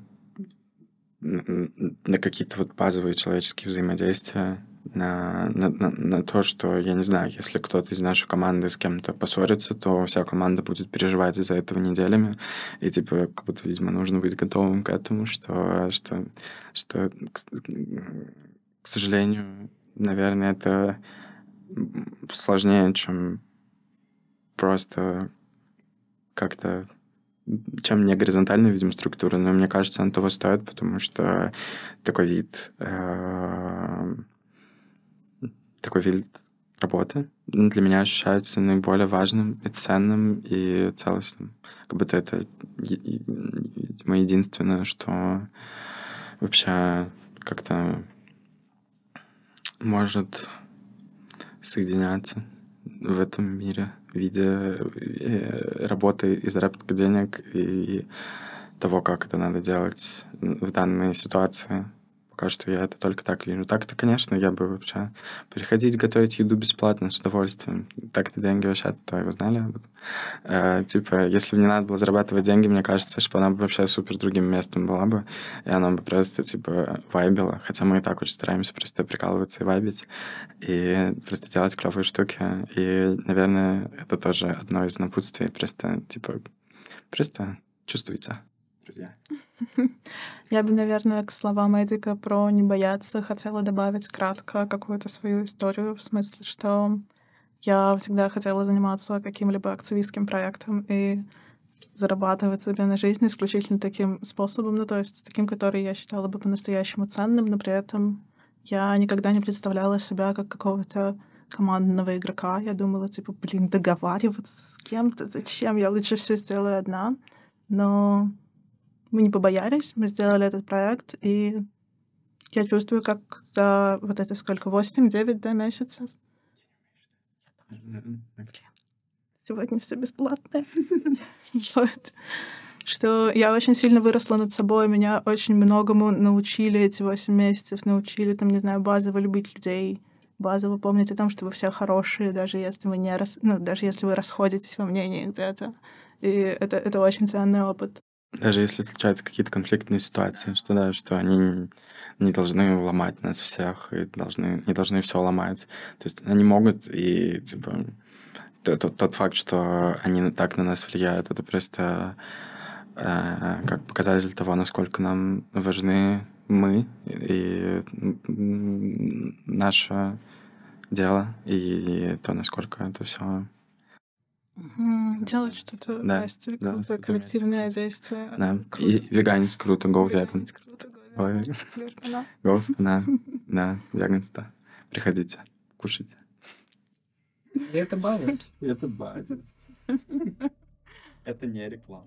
на какие-то вот базовые человеческие взаимодействия, на, на, на, на то, что, я не знаю, если кто-то из нашей команды с кем-то поссорится, то вся команда будет переживать из-за этого неделями. И, типа, как будто, видимо, нужно быть готовым к этому, что, что, что к, к сожалению, наверное, это сложнее, чем просто как-то чем не горизонтальная, видимо, структура, но мне кажется, она того стоит, потому что такой вид э, такой вид работы для меня ощущается наиболее важным и ценным и целостным. Как будто это мое единственное, что вообще как-то может соединяться в этом мире в виде э, работы и заработка денег и того, как это надо делать в данной ситуации пока что я это только так вижу. Так-то, конечно, я бы вообще приходить готовить еду бесплатно с удовольствием. Так-то деньги вообще то его знали. Э, типа, если бы не надо было зарабатывать деньги, мне кажется, что она бы вообще супер другим местом была бы, и она бы просто, типа, вайбила. Хотя мы и так очень стараемся просто прикалываться и вайбить, и просто делать клевые штуки. И, наверное, это тоже одно из напутствий. Просто, типа, просто чувствуйте друзья. Я бы, наверное, к словам Эдика про не бояться хотела добавить кратко какую-то свою историю, в смысле, что я всегда хотела заниматься каким-либо активистским проектом и зарабатывать себе на жизнь исключительно таким способом, ну, то есть таким, который я считала бы по-настоящему ценным, но при этом я никогда не представляла себя как какого-то командного игрока. Я думала, типа, блин, договариваться с кем-то, зачем? Я лучше все сделаю одна. Но мы не побоялись, мы сделали этот проект, и я чувствую, как за вот это сколько, 8-9 да, месяцев. Сегодня все бесплатное. вот. Что я очень сильно выросла над собой, меня очень многому научили эти 8 месяцев, научили, там, не знаю, базово любить людей, базово помнить о том, что вы все хорошие, даже если вы не рас... ну, даже если вы расходитесь во мнении где-то. И это, это очень ценный опыт. Даже если случаются какие-то конфликтные ситуации, что да, что они не должны ломать нас всех, и должны, не должны все ломать. То есть они могут, и типа тот, тот факт, что они так на нас влияют, это просто э, как показатель того, насколько нам важны мы и наше дело, и то, насколько это все Делать что-то Да, вместе, да, круто, коллективное действие. Да. Круто. И веганец круто, go vegan. Круто, говорят. Верно. Go, да, да, веганство. Приходите, кушайте. И это базис. Это базис. Это не реклама.